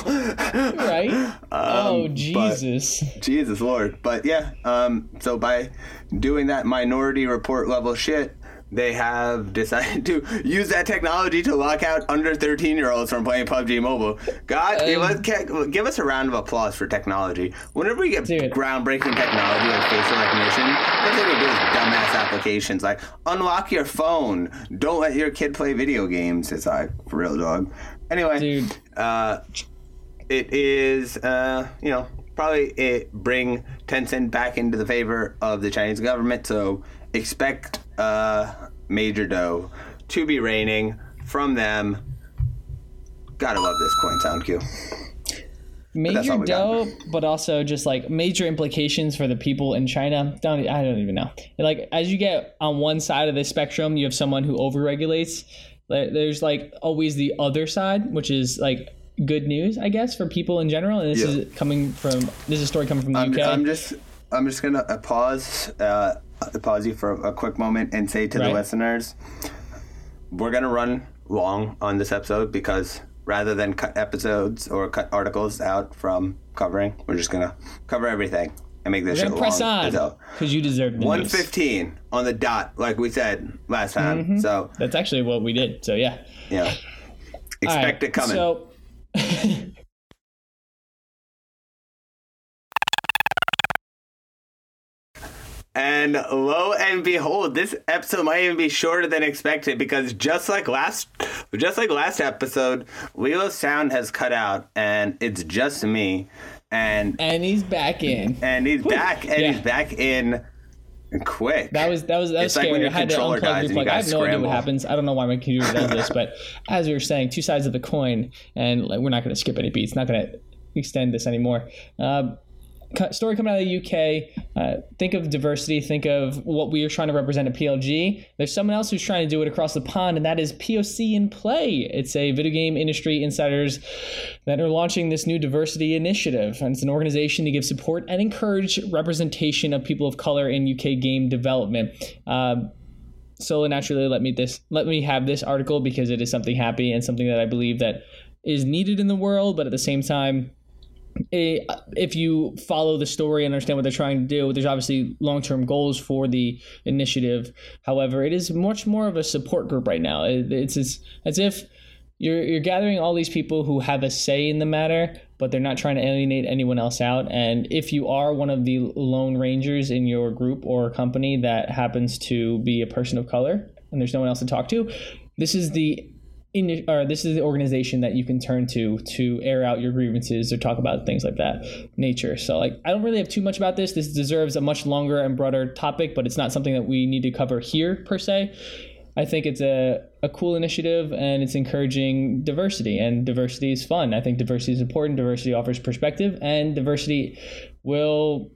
right? oh but- Jesus! Jesus Lord. But yeah, um, so by doing that minority report level shit, they have decided to use that technology to lock out under 13 year olds from playing PUBG Mobile. God, give, us, give us a round of applause for technology. Whenever we get Dude. groundbreaking technology like facial recognition, first thing we do is dumbass applications like unlock your phone, don't let your kid play video games. It's like, for real, dog. Anyway, Dude. uh, it is uh, you know probably it bring Tencent back into the favor of the Chinese government. So expect uh, major dough to be raining from them. Gotta love this coin sound cue. major we got. dough, but also just like major implications for the people in China. Don't I don't even know. Like as you get on one side of the spectrum, you have someone who overregulates. There- There's like always the other side, which is like good news, I guess, for people in general. And this Yeah. is coming from this is a story coming from the I'm, UK. I'm just I'm just gonna uh, pause uh, pause you for a quick moment and say to the listeners, we're gonna run long on this episode because rather than cut episodes or cut articles out from covering, we're just gonna cover everything and make this We're shit gonna press long. on So, because you deserve the one news. on the dot, like we said last time. Mm-hmm. So That's actually what we did. So yeah. yeah, expect right, it coming. So And lo and behold, this episode might even be shorter than expected because just like last, just like last episode, Lilo's sound has cut out, and it's just me, and and he's back in. and he's back, and Yeah. he's back in quick. That was that was that was It's like scary. when your I had to unplug, dies replug. I have no idea what happens. I don't know why my computer does this, but as we were saying, two sides of the coin, and like, we're not going to skip any beats. Not going to extend this anymore. Uh, story coming out of the UK. Uh, think of diversity. Think of what we are trying to represent at PLG. There's someone else who's trying to do it across the pond, and that is POC in Play. It's a video game industry insiders that are launching this new diversity initiative, and it's an organization to give support and encourage representation of people of color in UK game development. Um, so naturally, let me this let me have this article because it is something happy and something that I believe that is needed in the world, but at the same time if you follow the story and understand what they're trying to do, there's obviously long term goals for the initiative. However, it is much more of a support group right now. It- It's as, as if you're, you're gathering all these people who have a say in the matter, but they're not trying to alienate anyone else out. And if you are one of the lone rangers in your group or company that happens to be a person of color and there's no one else to talk to, this is the in, or this is the organization that you can turn to to air out your grievances or talk about things like that nature. So like I don't really have too much about this. This deserves a much longer and broader topic, but it's not something that we need to cover here per se. I think it's a, a cool initiative and it's encouraging diversity and diversity is fun. I think diversity is important. Diversity offers perspective and diversity will,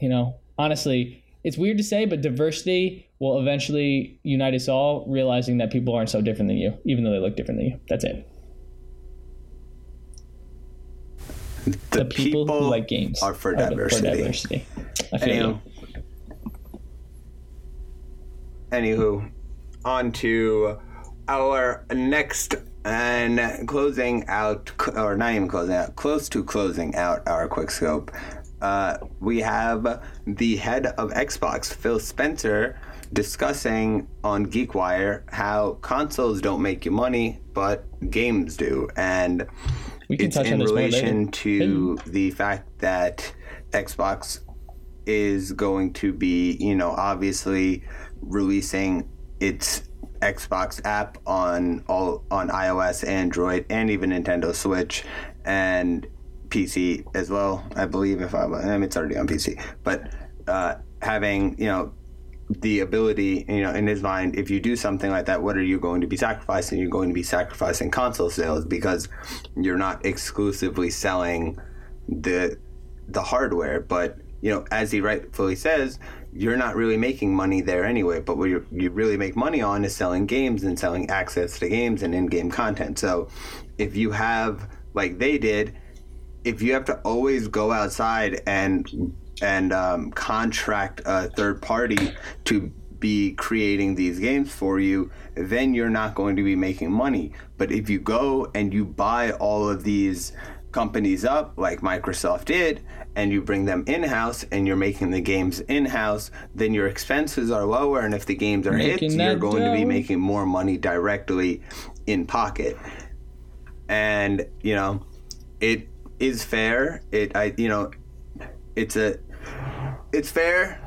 you know, honestly, it's weird to say, but diversity will eventually unite us all, realizing that people aren't so different than you, even though they look different than you. That's it. the, The people, who like games are for diversity. diversity. I feel Anywho, anywho, on to our next and closing out, or not even closing out, close to closing out our quick scope. Uh, we have the head of Xbox, Phil Spencer, discussing on GeekWire how consoles don't make you money, but games do, and We can it's touch in relation to the fact that Xbox is going to be, you know, obviously releasing its Xbox app on all on iOS, Android, and even Nintendo Switch. And PC as well. I believe if I, I mean, it's already on PC, but uh, having you know the ability, you know, in his mind, if you do something like that, what are you going to be sacrificing? You're going to be sacrificing console sales because you're not exclusively selling the the hardware, but you know, as he rightfully says, you're not really making money there anyway. But what you you really make money on is selling games and selling access to games and in-game content. So, if you have like they did, if you have to always go outside and and um, contract a third party to be creating these games for you, then you're not going to be making money. But if you go and you buy all of these companies up, like Microsoft did, and you bring them in house and you're making the games in house, then your expenses are lower. And if the games are hits, you're going to be making more money directly in pocket and you know it is fair it i you know it's a it's fair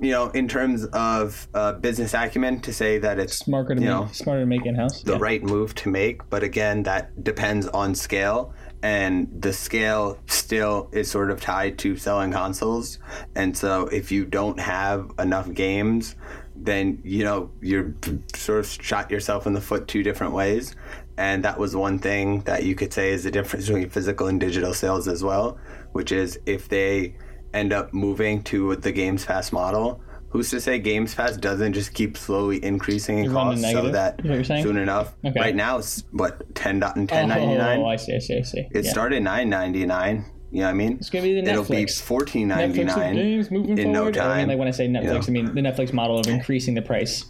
you know, in terms of uh, business acumen, to say that it's Smarter to you make, know, smarter to make in house. the right move to make. But again, that depends on scale. And the scale still is sort of tied to selling consoles. And so if you don't have enough games, then, you know, you're sort of shot yourself in the foot two different ways. And that was one thing that you could say is the difference between physical and digital sales as well, which is if they end up moving to the Games Pass model, who's to say Games Pass doesn't just keep slowly increasing in You're cost so that soon enough, Okay. right now it's what ten dot and ten ninety nine. Oh, oh, oh I see, I see, I see. It yeah. started nine ninety nine. You know what I mean? It's gonna be the Netflix. It'll be fourteen ninety nine in no forward. I mean, time. like when I say Netflix, know. I mean the Netflix model of increasing the price.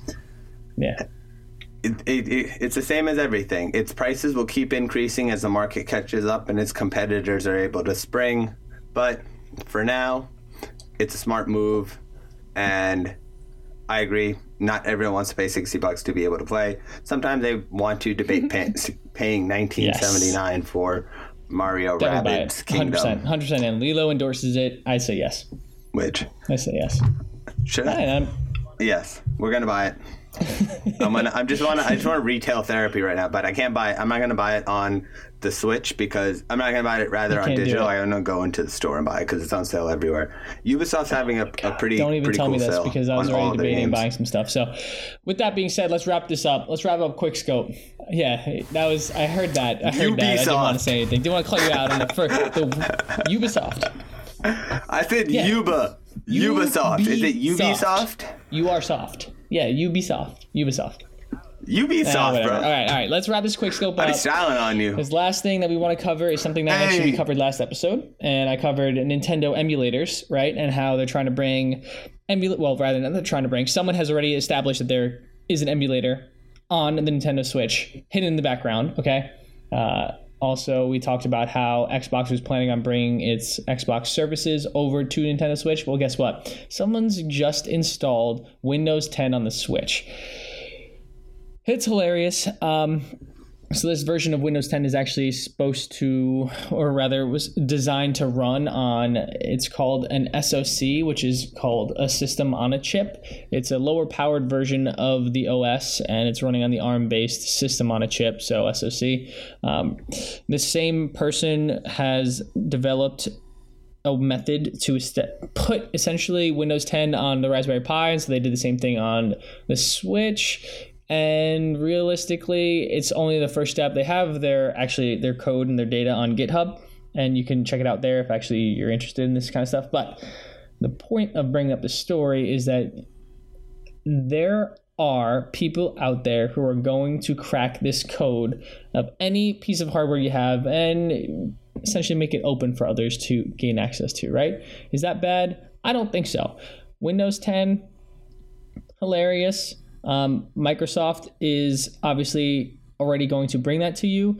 Yeah. It, it, it, it's the same as everything. Its prices will keep increasing as the market catches up and its competitors are able to spring. But for now, it's a smart move, and I agree. Not everyone wants to pay sixty bucks to be able to play. Sometimes they want to debate pay, paying nineteen seventy nine for Mario Definitely buy it. Rabbids 100%. Kingdom, 100%. And Lilo endorses it. I say yes. which I say yes. should I? Yes, we're gonna buy it. I'm gonna. I'm just want to. I just want retail therapy right now, but I can't buy it. I'm not gonna buy it on the Switch because I'm not gonna buy it rather on digital. I'm gonna go into the store and buy it because it's on sale everywhere. Ubisoft's oh having a, a pretty don't even pretty tell cool me this because I was already debating buying some stuff. So, with that being said, let's wrap this up. Let's wrap up quick scope. Yeah, that was. I heard that. I heard that. I didn't want to say anything. Didn't want to call you out on the first. The Ubisoft. I said Yeah. Uba. Ubisoft. Is it Ubisoft. Ubisoft? You are soft. Yeah, Ubisoft. Ubisoft. Ubisoft, Ah, whatever. bro. All right, all right. Let's wrap this quick scope I'm up. styling on you. This last thing that we want to cover is something that actually we Hey. covered last episode, and I covered Nintendo emulators, right? And how they're trying to bring emulate. Well, rather than they're trying to bring, someone has already established that there is an emulator on the Nintendo Switch, hidden in the background. Okay. Uh, also, we talked about how Xbox was planning on bringing its Xbox services over to Nintendo Switch. Well, guess what? Someone's just installed Windows 10 on the Switch. It's hilarious. Um, so this version of Windows 10 is actually supposed to, or rather, was designed to run on. It's called an SoC, which is called a system on a chip. It's a lower powered version of the OS, and it's running on the ARM-based system on a chip, so SoC. Um, the same person has developed a method to est- put essentially Windows 10 on the Raspberry Pi, and so they did the same thing on the Switch. And realistically, it's only the first step. They have their actually their code and their data on GitHub, and you can check it out there if actually you're interested in this kind of stuff. But the point of bringing up the story is that there are people out there who are going to crack this code of any piece of hardware you have and essentially make it open for others to gain access to, right? Is that bad? I don't think so. Windows 10, hilarious. Um, Microsoft is obviously already going to bring that to you.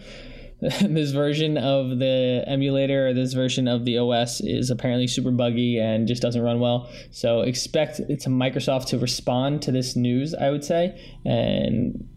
this version of the emulator or this version of the OS is apparently super buggy and just doesn't run well. So expect to Microsoft to respond to this news, I would say, and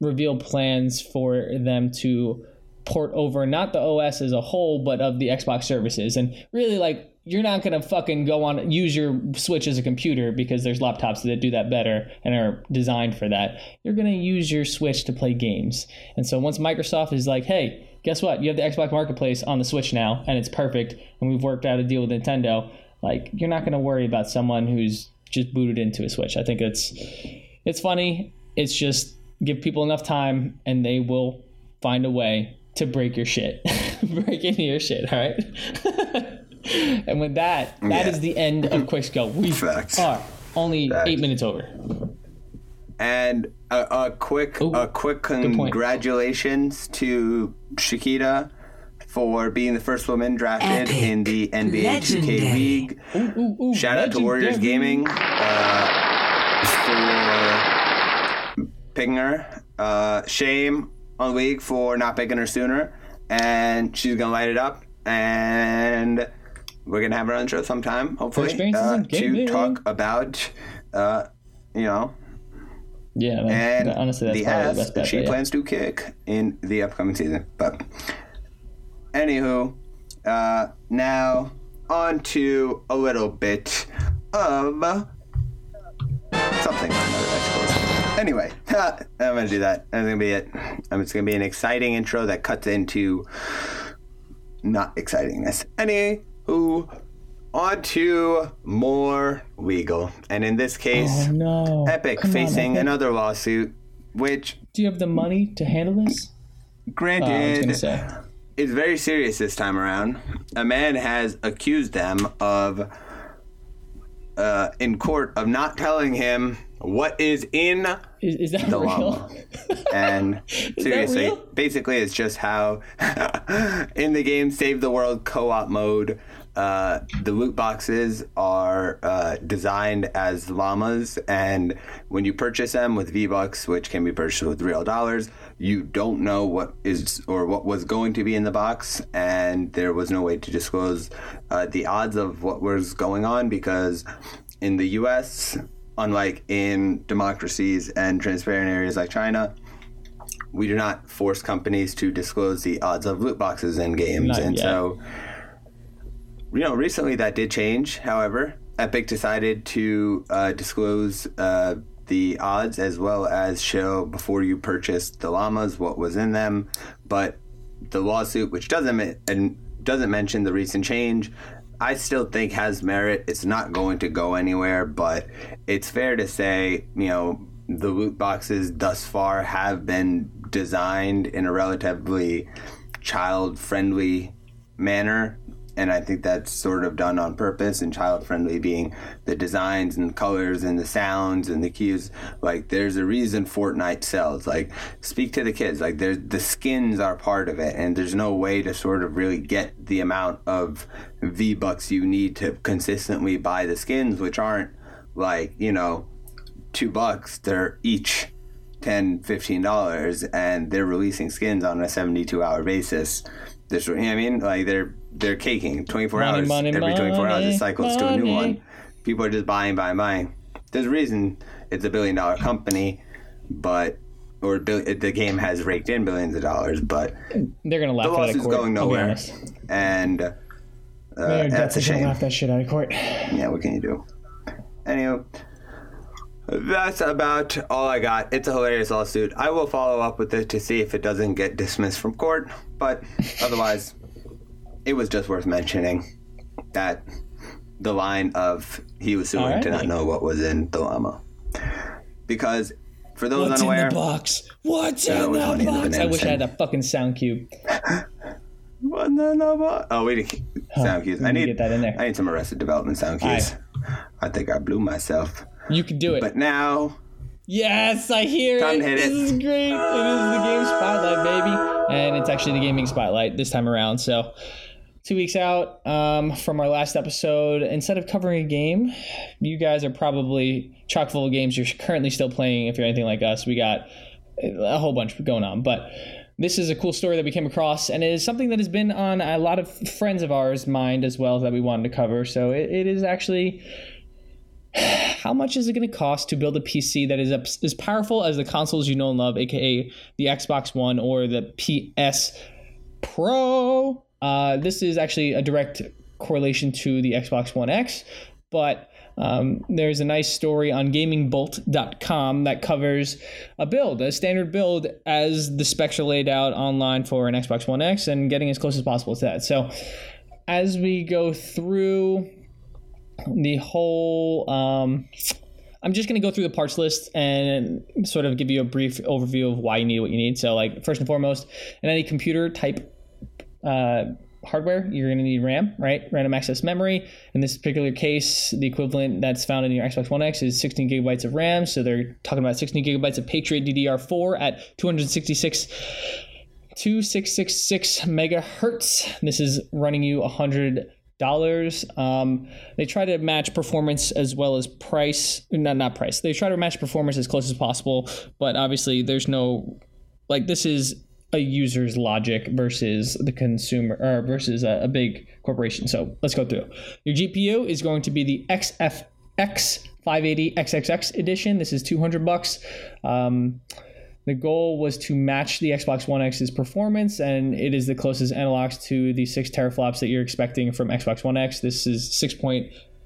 reveal plans for them to port over not the OS as a whole, but of the Xbox services. And really, like, you're not gonna fucking go on use your Switch as a computer because there's laptops that do that better and are designed for that. You're gonna use your Switch to play games. And so once Microsoft is like, hey, guess what? You have the Xbox Marketplace on the Switch now, and it's perfect, and we've worked out a deal with Nintendo. Like, you're not gonna worry about someone who's just booted into a Switch. I think it's it's funny. It's just give people enough time, and they will find a way to break your shit, break into your shit. All right. and with that, that is Yeah. the end of Quick Scope. We Facts. are only Facts. eight minutes over. And a, a quick Ooh, a quick congratulations to Chiquita for being the first woman drafted in the NBA 2K League. Ooh, ooh, ooh, Shout out to Warriors. Gaming uh, for picking her. Uh, shame on the league for not picking her sooner. And she's gonna light it up. And we're gonna have on the show sometime, hopefully, uh, to talk about, uh, you know, Yeah, man. and honestly, that's the ass the bet. she yeah. plans to kick in the upcoming season. But anywho, uh, now on to a little bit of something or another, I suppose. Anyway, I'm gonna do that. That's gonna be it. Um, it's gonna be an exciting intro that cuts into not excitingness. Anywho, on to more legal, and in this case, Oh no. Epic Come on, facing Epic. another lawsuit, which, Do you have the money to handle this? Uh, granted, say. is very serious this time around. A man has accused them of, uh, in court, of not telling him what is in Is, is that the real? llama. And seriously, basically, it's just how in the game Save the World co op mode, uh, the loot boxes are uh, designed as llamas, and when you purchase them with V Bucks, which can be purchased with real dollars, you don't know what is or what was going to be in the box, and there was no way to disclose uh, the odds of what was going on because in the U.S unlike in democracies and transparent areas like China, we do not force companies to disclose the odds of loot boxes in games. Not and yet. so, you know, recently that did change. However, Epic decided to uh, disclose uh, the odds as well as show before you purchased the llamas what was in them. But the lawsuit, which doesn't and doesn't mention the recent change, I still think has merit. It's not going to go anywhere, but it's fair to say, you know, the loot boxes thus far have been designed in a relatively child-friendly manner. And I think that's sort of done on purpose, and child friendly being the designs and colors and the sounds and the cues. Like, there's a reason Fortnite sells. Like, speak to the kids. Like, there's the skins are part of it, and there's no way to sort of really get the amount of V bucks you need to consistently buy the skins, which aren't like you know two bucks. They're each 10 15 dollars and they're releasing skins on a 72 hour basis this you know what i mean like they're they're caking 24 Money, hours money, every 24 hours it cycles to a new one people are just buying buying buying there's a reason it's a billion dollar company but or the game has raked in billions of dollars but They're gonna laugh the lawsuit's court. going nowhere and uh, They're that's a shame laugh that shit out of court. yeah, what can you do? Anyway, that's about all I got. It's a hilarious lawsuit. I will follow up with it to see if it doesn't get dismissed from court, but otherwise, it was just worth mentioning that the line of he was suing to not know what was in the llama. Because for those What's in the box? What's in the money in the box? I wish I had a fucking sound cube. What in the llama? Oh, we didn't sound cues. I need get that in there. I need some Arrested Development sound cues. I think I blew myself. You can do it. But now Yes, I hear Time it. this it. is great. It is the game spotlight, baby, and it's actually the gaming spotlight this time around. So, two weeks out um, from our last episode. Instead of covering a game, you guys are probably chock full of games you're currently still playing. If you're anything like us, we got a whole bunch going on, but. This is a cool story that we came across, and it is something that has been on a lot of friends of ours' mind as well that we wanted to cover. So it, it is actually how much is it going to cost to build a PC that is as powerful as the consoles you know and love, aka the Xbox One or the PS Pro? Uh, this is actually a direct correlation to the Xbox One X, but um, there's a nice story on gamingbolt.com that covers a build, a standard build as the specs are laid out online for an Xbox One X and getting as close as possible to that. So, as we go through the whole um, i'm just going to go through the parts list and sort of give you a brief overview of why you need what you need so like first and foremost in any computer type uh, hardware you're going to need ram right random access memory in this particular case the equivalent that's found in your xbox one x is 16 gigabytes of ram so they're talking about 16 gigabytes of patriot ddr4 at 266 2666 megahertz. This is running you $100. Um, they try to match performance as well as price. Not, not price. They try to match performance as close as possible, but obviously there's no, like, this is a user's logic versus the consumer or versus a, a big corporation. So let's go through. Your GPU is going to be the XFX 580 XXX edition. This is 200 bucks. Um, the goal was to match the Xbox One X's performance, and it is the closest analogs to the six teraflops that you're expecting from Xbox One X. This is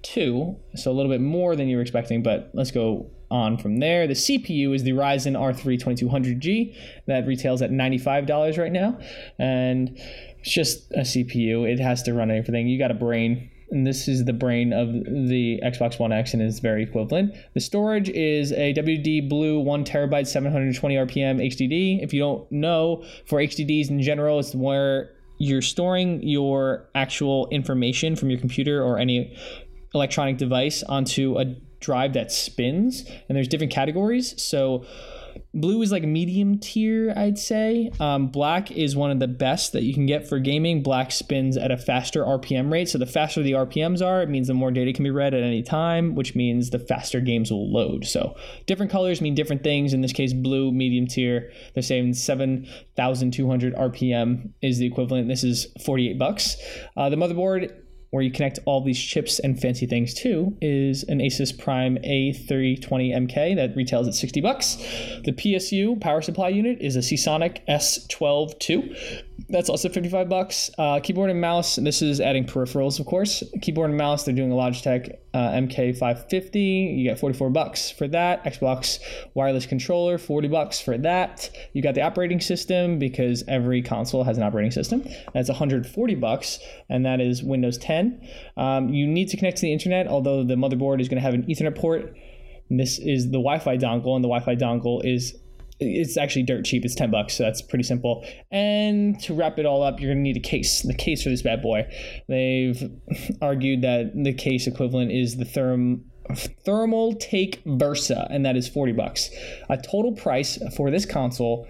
two, so a little bit more than you were expecting, but let's go on from there. The CPU is the Ryzen R3 2200G that retails at $95 right now, and it's just a CPU. It has to run everything. You got a brain. And this is the brain of the Xbox One X and is very equivalent. The storage is a WD Blue 1 terabyte 720 RPM HDD. If you don't know, for HDDs in general, it's where you're storing your actual information from your computer or any electronic device onto a drive that spins and there's different categories so blue is like medium tier i'd say. Um, black is one of the best that you can get for gaming. Black spins at a faster rpm rate. So the faster the rpms are it means the more data can be read at any time which means the faster games will load. So different colors mean different things. In this case blue medium tier they're saying 7200 rpm is the equivalent. This is 48 bucks. Uh, the motherboard where you connect all these chips and fancy things to is an Asus Prime A320MK that retails at 60 bucks. The PSU power supply unit is a Seasonic S12 II. That's also 55 bucks. Uh, keyboard and mouse, and this is adding peripherals, of course. Keyboard and mouse, they're doing a Logitech uh, MK550. You get 44 bucks for that. Xbox wireless controller, 40 bucks for that. You got the operating system because every console has an operating system. That's 140 bucks, and that is Windows 10. Um, you need to connect to the internet, although the motherboard is going to have an Ethernet port. And this is the Wi-Fi dongle, and the Wi-Fi dongle is it's actually dirt cheap. It's 10 bucks, so that's pretty simple. And to wrap it all up, you're going to need a case. The case for this bad boy. They've argued that the case equivalent is the therm Thermaltake Versa, and that is 40 bucks. A total price for this console,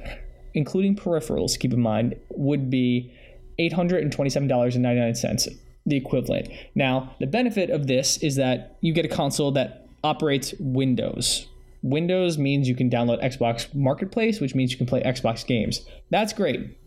including peripherals, keep in mind, would be $827.99, the equivalent. Now, the benefit of this is that you get a console that operates Windows. Windows means you can download Xbox Marketplace, which means you can play Xbox games. That's great.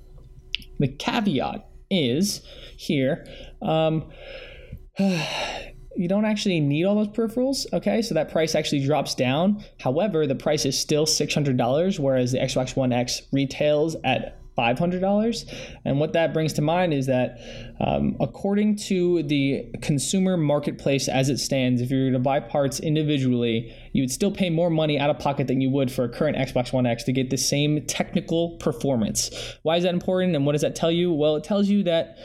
The caveat is here. Um, you don't actually need all those peripherals, okay? So that price actually drops down. However, the price is still $600, whereas the Xbox One X retails at $500. And what that brings to mind is that, um, according to the consumer marketplace as it stands, if you were to buy parts individually, you would still pay more money out of pocket than you would for a current Xbox One X to get the same technical performance. Why is that important and what does that tell you? Well, it tells you that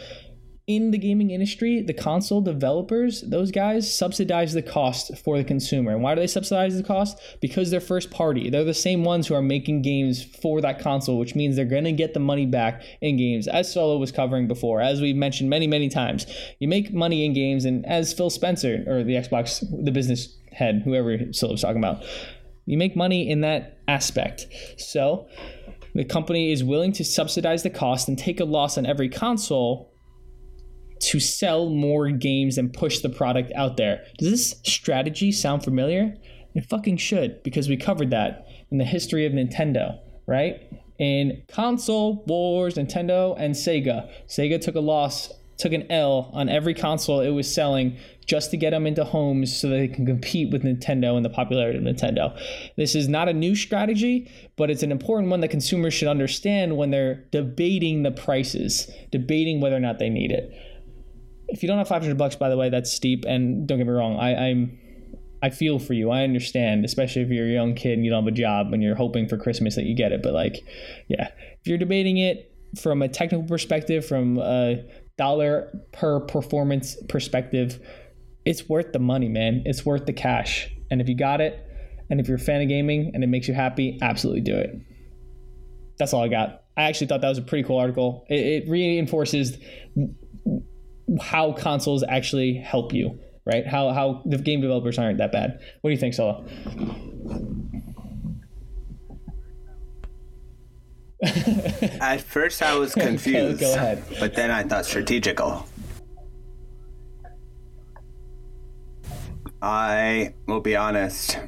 in the gaming industry, the console developers, those guys subsidize the cost for the consumer. And why do they subsidize the cost? Because they're first party. They're the same ones who are making games for that console, which means they're going to get the money back in games, as Solo was covering before. As we've mentioned many, many times, you make money in games, and as Phil Spencer, or the Xbox, the business head, whoever Solo was talking about, you make money in that aspect. So the company is willing to subsidize the cost and take a loss on every console to sell more games and push the product out there. Does this strategy sound familiar? It fucking should, because we covered that in the history of Nintendo, right? In console wars, Nintendo and Sega. Sega took a loss, took an L on every console it was selling just to get them into homes so they can compete with Nintendo and the popularity of Nintendo. This is not a new strategy, but it's an important one that consumers should understand when they're debating the prices, debating whether or not they need it if you don't have 500 bucks, by the way, that's steep. And don't get me wrong, I, I'm I feel for you. I understand, especially if you're a young kid and you don't have a job and you're hoping for Christmas that you get it. But like, yeah, if you're debating it from a technical perspective, from a dollar per performance perspective, it's worth the money, man. It's worth the cash. And if you got it, and if you're a fan of gaming and it makes you happy, absolutely do it. That's all I got. I actually thought that was a pretty cool article. It, it reinforces how consoles actually help you, right? How how the game developers aren't that bad. What do you think, Solo? At first, I was confused. go ahead. But then I thought strategical. I will be honest.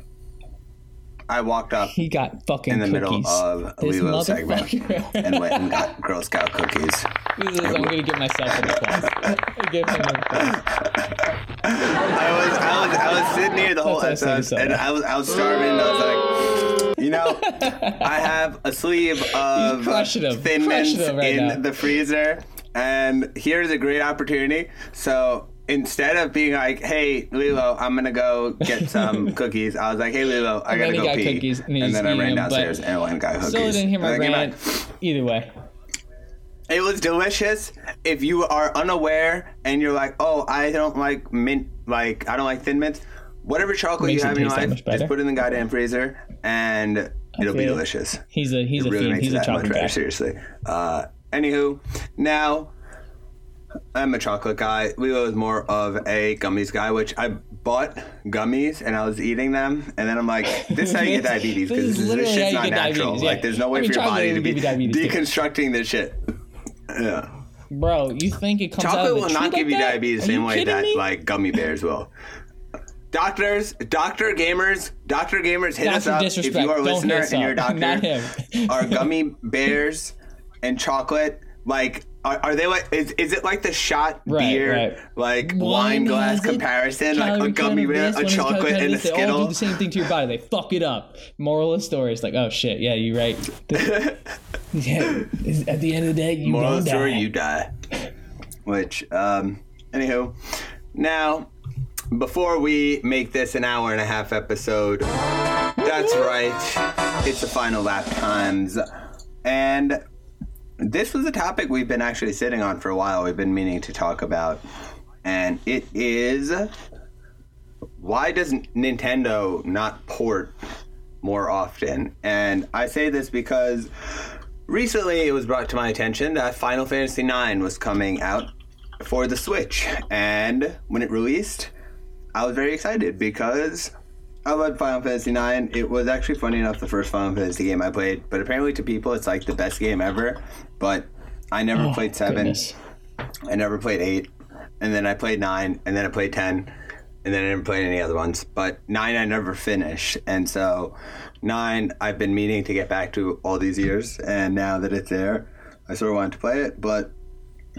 I walked up He got fucking in the cookies. middle of This Lilo segment and went and got Girl Scout cookies. This is- I'm gonna get myself an applause. Give him an applause. I was, I was, I was sitting here the whole That's I episode, and I was, I was starving. And I was like, you know, I have a sleeve of. Thin Mints right in now. the freezer, and here's a great opportunity. So instead of being like, "Hey, Lilo, I'm gonna go get some cookies," I was like, "Hey, Lilo, I gotta go got pee," cookies, and and, then I ran them, downstairs and went and got cookies. Still didn't hear my And I came rant. Either way, It was delicious. If you are unaware and you're like, "Oh, I don't like mint, like I don't like thin mints," whatever chocolate you have in your life, just put it in the goddamn freezer, and it'll be delicious. he's a he's It a really fiend. He's a chocolate guy. Seriously. Uh, anywho, now I'm a chocolate guy. Lilo is more of a gummies guy, which I bought gummies and I was eating them, and then I'm like, "This is how you get diabetes This because is this, literally how shit's you not natural. yeah. Like, there's no way I mean, for your body to be you diabetes, too. deconstructing this shit." Yeah, Bro, you think it comes out chocolate of the will not like give you that? diabetes the same way that me? like gummy bears will. Doctors, doctor gamers, doctor gamers, hit us up disrespect. if you are a Don't listener and you're a doctor. Not him. are gummy bears and chocolate like are, are they like is, is it like the shot Right, beer right. like One wine glass has it, comparison like a gummy count bear this, a one has calorie chocolate and a this. They all do the same thing to your body. They fuck it up. Moral of the story is like, oh shit, yeah, you're right. The- yeah, at the end of the day, you moral gonna of the story die. you die which um anywho now before we make this an hour and a half episode that's right it's the final lap times and this was a topic we've been actually sitting on for a while we've been meaning to talk about and it is why does nintendo not port more often? And i say this because recently it was brought to my attention that final fantasy IX was coming out for the switch. And when it released i was very excited because I loved Final Fantasy IX. It was actually funny enough the first Final Fantasy game I played, but apparently to people it's like the best game ever. But I never oh, played seven. Goodness. I never played eight, and then I played nine, and then I played ten, and then I didn't play any other ones. But nine I never finished, and so nine I've been meaning to get back to all these years, and now that it's there, I sort of wanted to play it. But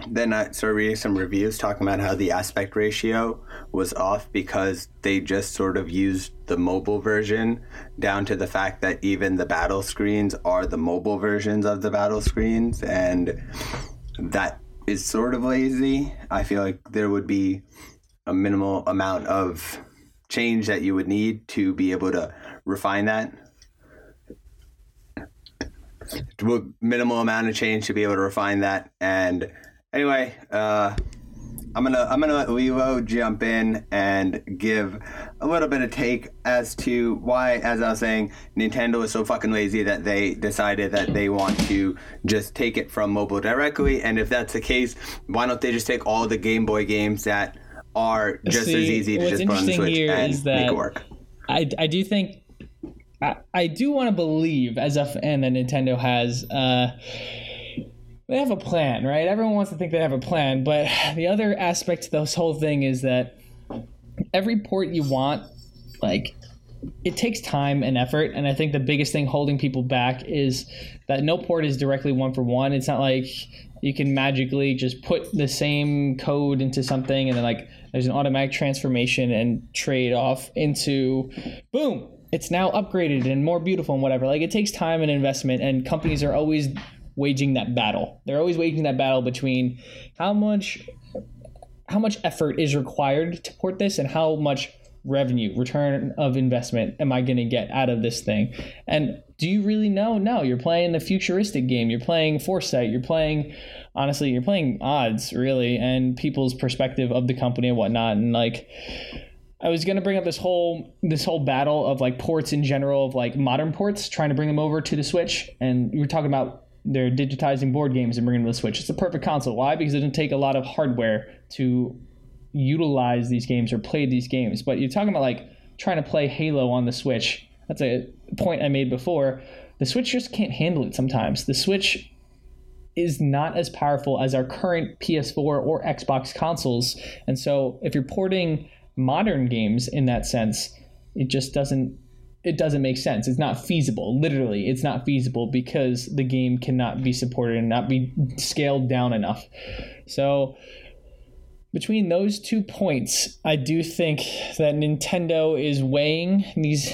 then I started reading some reviews talking about how the aspect ratio was off because they just sort of used the mobile version down to the fact that even the battle screens are the mobile versions of the battle screens and that is sort of lazy. I feel like there would be a minimal amount of change that you would need to be able to refine that. Minimal amount of change to be able to refine that. And anyway, uh, I'm gonna I'm gonna let Lilo jump in and give a little bit of take as to why, as I was saying, Nintendo is so fucking lazy that they decided that they want to just take it from mobile directly. And if that's the case, why don't they just take all the Game Boy games that are just as easy to just put on the Switch and make it work? I, I do think I, I do want to believe as a fan that Nintendo has uh they have a plan, right? Everyone wants to think they have a plan, but the other aspect to this whole thing is that every port you want, like it takes time and effort, and I think the biggest thing holding people back is that no port is directly one for one. It's not like you can magically just put the same code into something and then like there's an automatic transformation and trade off into boom it's now upgraded and more beautiful and whatever like it takes time and investment and companies are always waging that battle. They're always waging that battle between how much how much effort is required to port this and how much revenue return of investment am i going to get out of this thing? And do you really know? No you're playing the futuristic game. You're playing foresight. You're playing honestly you're playing odds really and people's perspective of the company and whatnot. And like I was gonna bring up this whole this whole battle of like ports in general of like modern ports trying to bring them over to the Switch, and we were talking about they're digitizing board games and bringing them to the Switch. It's the perfect console. Why? Because it doesn't take a lot of hardware to utilize these games or play these games. But you're talking about like trying to play Halo on the Switch. That's a point I made before. The Switch just can't handle it sometimes. The Switch is not as powerful as our current PS4 or Xbox consoles. And so if you're porting modern games in that sense, it just doesn't it doesn't make sense. It's not feasible. Literally, it's not feasible because the game cannot be supported and not be scaled down enough. So between those two points, I do think that Nintendo is weighing these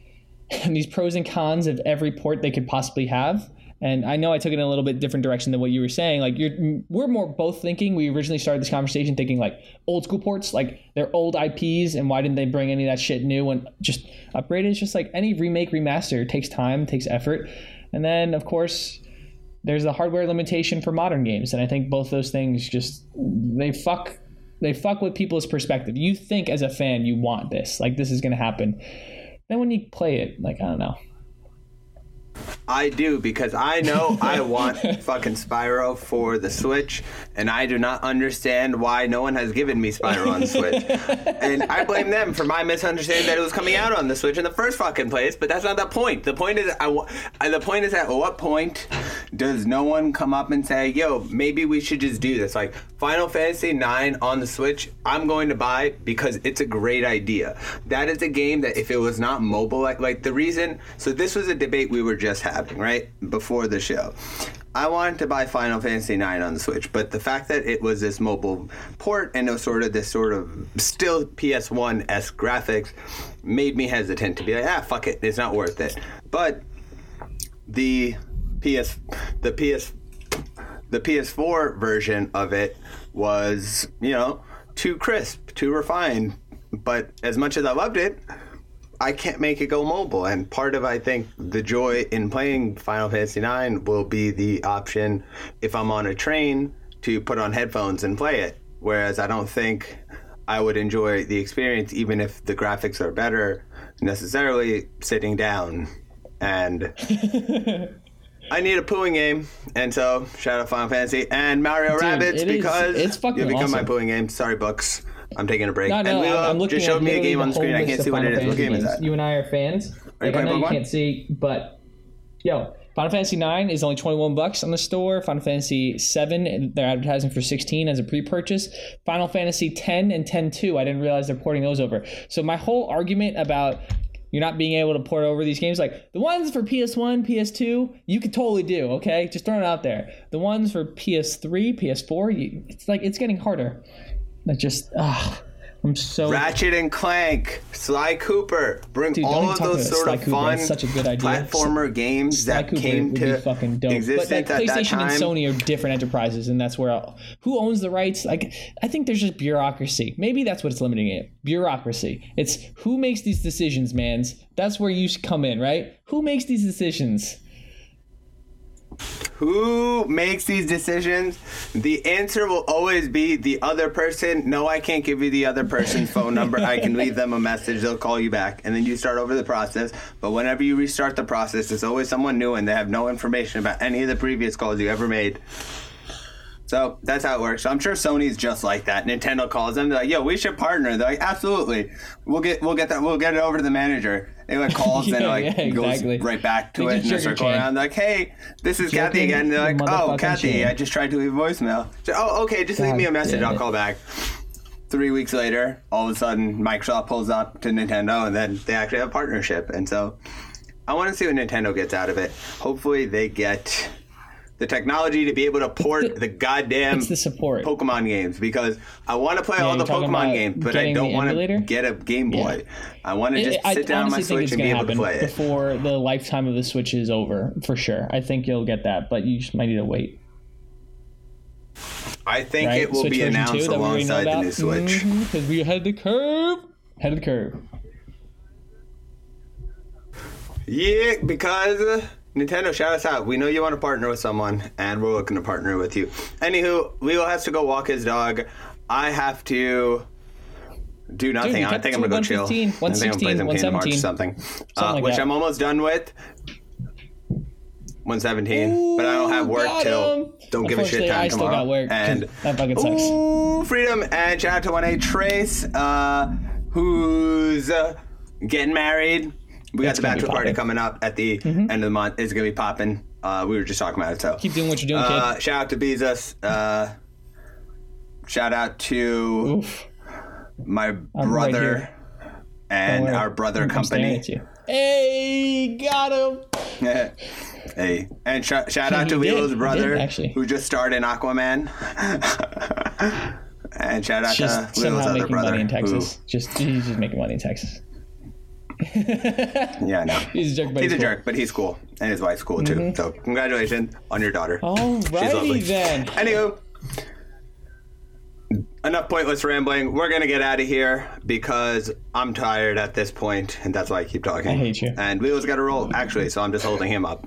these pros and cons of every port they could possibly have And I know I took it in a little bit different direction than what you were saying. Like you're, we're more both thinking. We originally started this conversation thinking like old school ports, like they're old IPs, and why didn't they bring any of that shit new and just upgrade it? It's just like any remake, remaster takes time, takes effort, and then of course there's the hardware limitation for modern games, and I think both those things just they fuck they fuck with people's perspective. You think as a fan you want this, like this is gonna happen. Then when you play it, like I don't know. I do because I know I want fucking Spyro for the Switch, and I do not understand why no one has given me Spyro on the Switch. and I blame them for my misunderstanding that it was coming out on the Switch in the first fucking place. But that's not the point. The point is, I, I- uh, the point is at what point does no one come up and say, "Yo, maybe we should just do this"? Like Final Fantasy IX on the Switch, I'm going to buy because it's a great idea. That is a game that if it was not mobile, like, like the reason. So this was a debate we were just having right before the show. I wanted to buy Final Fantasy IX on the Switch, but the fact that it was this mobile port and it was sort of this sort of still PS1 s graphics made me hesitant to be like, ah, fuck it, it's not worth it. But the PS, the PS, the PS4 version of it was, you know, too crisp, too refined. But as much as I loved it, I can't make it go mobile. And part of I think the joy in playing Final Fantasy IX will be the option if I'm on a train to put on headphones and play it. Whereas I don't think I would enjoy the experience even if the graphics are better necessarily sitting down and I need a pooing game, and so shout out Final Fantasy and Mario Rabbids it is- because it's fucking you become my awesome. pooing game. Sorry, books. I'm taking a break. No, no, and Lilo I'm, I'm looking just showed me a game on the screen. I can't see what it is. What game is that? You and I are fans. Are you Like, I know you can't see, but yo, Final Fantasy 9 is only 21 bucks on the store. Final Fantasy 7, they're advertising for 16 as a pre-purchase. Final Fantasy 10 and 10-2, I didn't realize they're porting those over. So my whole argument about you're not being able to port over these games, like the ones for PS1, PS2, you could totally do. Okay, just throwing it out there. The ones for PS3, PS4, you, it's like it's getting harder. That just, ah, I'm so Ratchet and Clank, Sly Cooper, bring Dude, all of those sort Sly of Cooper. fun It's such a good idea. platformer games Sly that Cooper came would to be fucking dope. But existence like at that PlayStation time. and Sony are different enterprises, and that's where I'll, who owns the rights. Like I think there's just bureaucracy. Maybe that's what's limiting it. Bureaucracy. It's who makes these decisions, man's. That's where you come in, right? Who makes these decisions? Who makes these decisions? The answer will always be the other person. No, I can't give you the other person's phone number. I can leave them a message. They'll call you back. And then you start over the process. But whenever you restart the process, it's always someone new and they have no information about any of the previous calls you ever made. So that's how it works. So I'm sure Sony's just like that. Nintendo calls them. They're like, "Yo, we should partner." They're like, "Absolutely, we'll get we'll get that. We'll get it over to the manager." They like calls and like yeah, goes exactly. right back to They it, and they sugar start going chain. around. They're like, "Hey, this is Kathy again." They're like, "Oh, Kathy, chain. I just tried to leave a voicemail." So, oh, okay, just leave me a message. I'll call back. Three weeks later, all of a sudden, Microsoft pulls up to Nintendo, and then they actually have a partnership. And so, I want to see what Nintendo gets out of it. Hopefully, they get the technology to be able to port the- the, goddamn the support. Pokemon games because I want to play all the Pokemon games, but I don't want to get a Game Boy. I want to It- just I sit down on my Switch and be able to play it. before the lifetime of the Switch is over, for sure. I think you'll get that, but you just might need to wait. I think Right? it will Switch be announced 2 that we already know alongside the new Switch. Because we had the curve. Head of the curve. Yeah, because uh, Nintendo, shout us out. We know you want to partner with someone, and we're looking to partner with you. Anywho, Leo has to go walk his dog. I have to do nothing. we I think I'm gonna go chill. 115, I think I'm gonna play some 116, Kingdom Hearts or 117. something, uh, like which that. I'm almost done with. 117, but I don't have work till him. don't give a shit time I still tomorrow. got work. And That fucking sucks. Ooh, freedom! And shout out to one A Trace, uh, who's uh, getting married. We got the bachelor party coming up at the end of the month. It's gonna be popping. Uh, we were just talking about it. So Keep doing what you're doing, uh, kid. shout out to Bezos. Uh, shout out to Oof. my right brother here. and our brother I'm company. Hey, got him. hey, and sh- shout out to did, Lilo's brother, did, actually. who just starred in Aquaman. and shout out Just to Lilo's somehow other making brother. money in who- Texas. Just he's just making money in Texas. yeah, no. He's a jerk, but He's he's, a cool. jerk, but he's cool. and his wife's cool too. Mm-hmm. So congratulations on your daughter. Alrighty then. Anywho, enough pointless rambling. We're gonna get out of here because I'm tired at this point, and that's why I keep talking. I hate you. And Lilo's got to roll actually, so I'm just holding him up.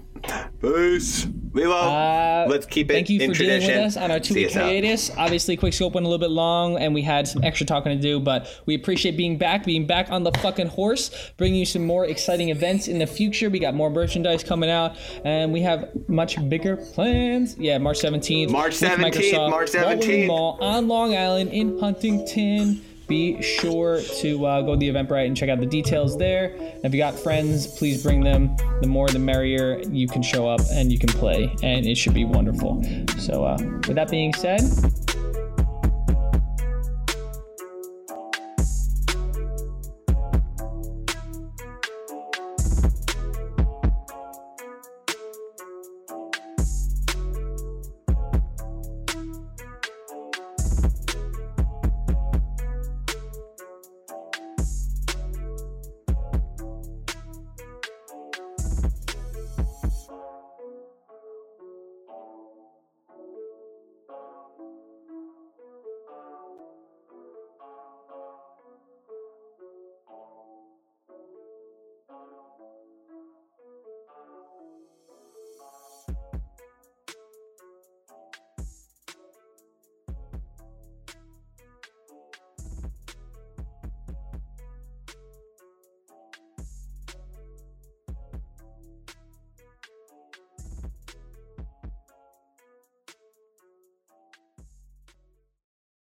Peace, Lilo. Uh, let's keep it Thank you in for dealing tradition. with us on our two week hiatus. Obviously, Quick Scope went a little bit long and we had some extra talking to do, but we appreciate being back, being back on the fucking horse, bringing you some more exciting events in the future. We got more merchandise coming out and we have much bigger plans. Yeah, March 17th. March 17th, Microsoft, March 17th. Mall on Long Island in Huntington. Be sure to uh, go to the Eventbrite and check out the details there. If you got friends, please bring them. The more, the merrier. You can show up and you can play, and it should be wonderful. So, uh, with that being said,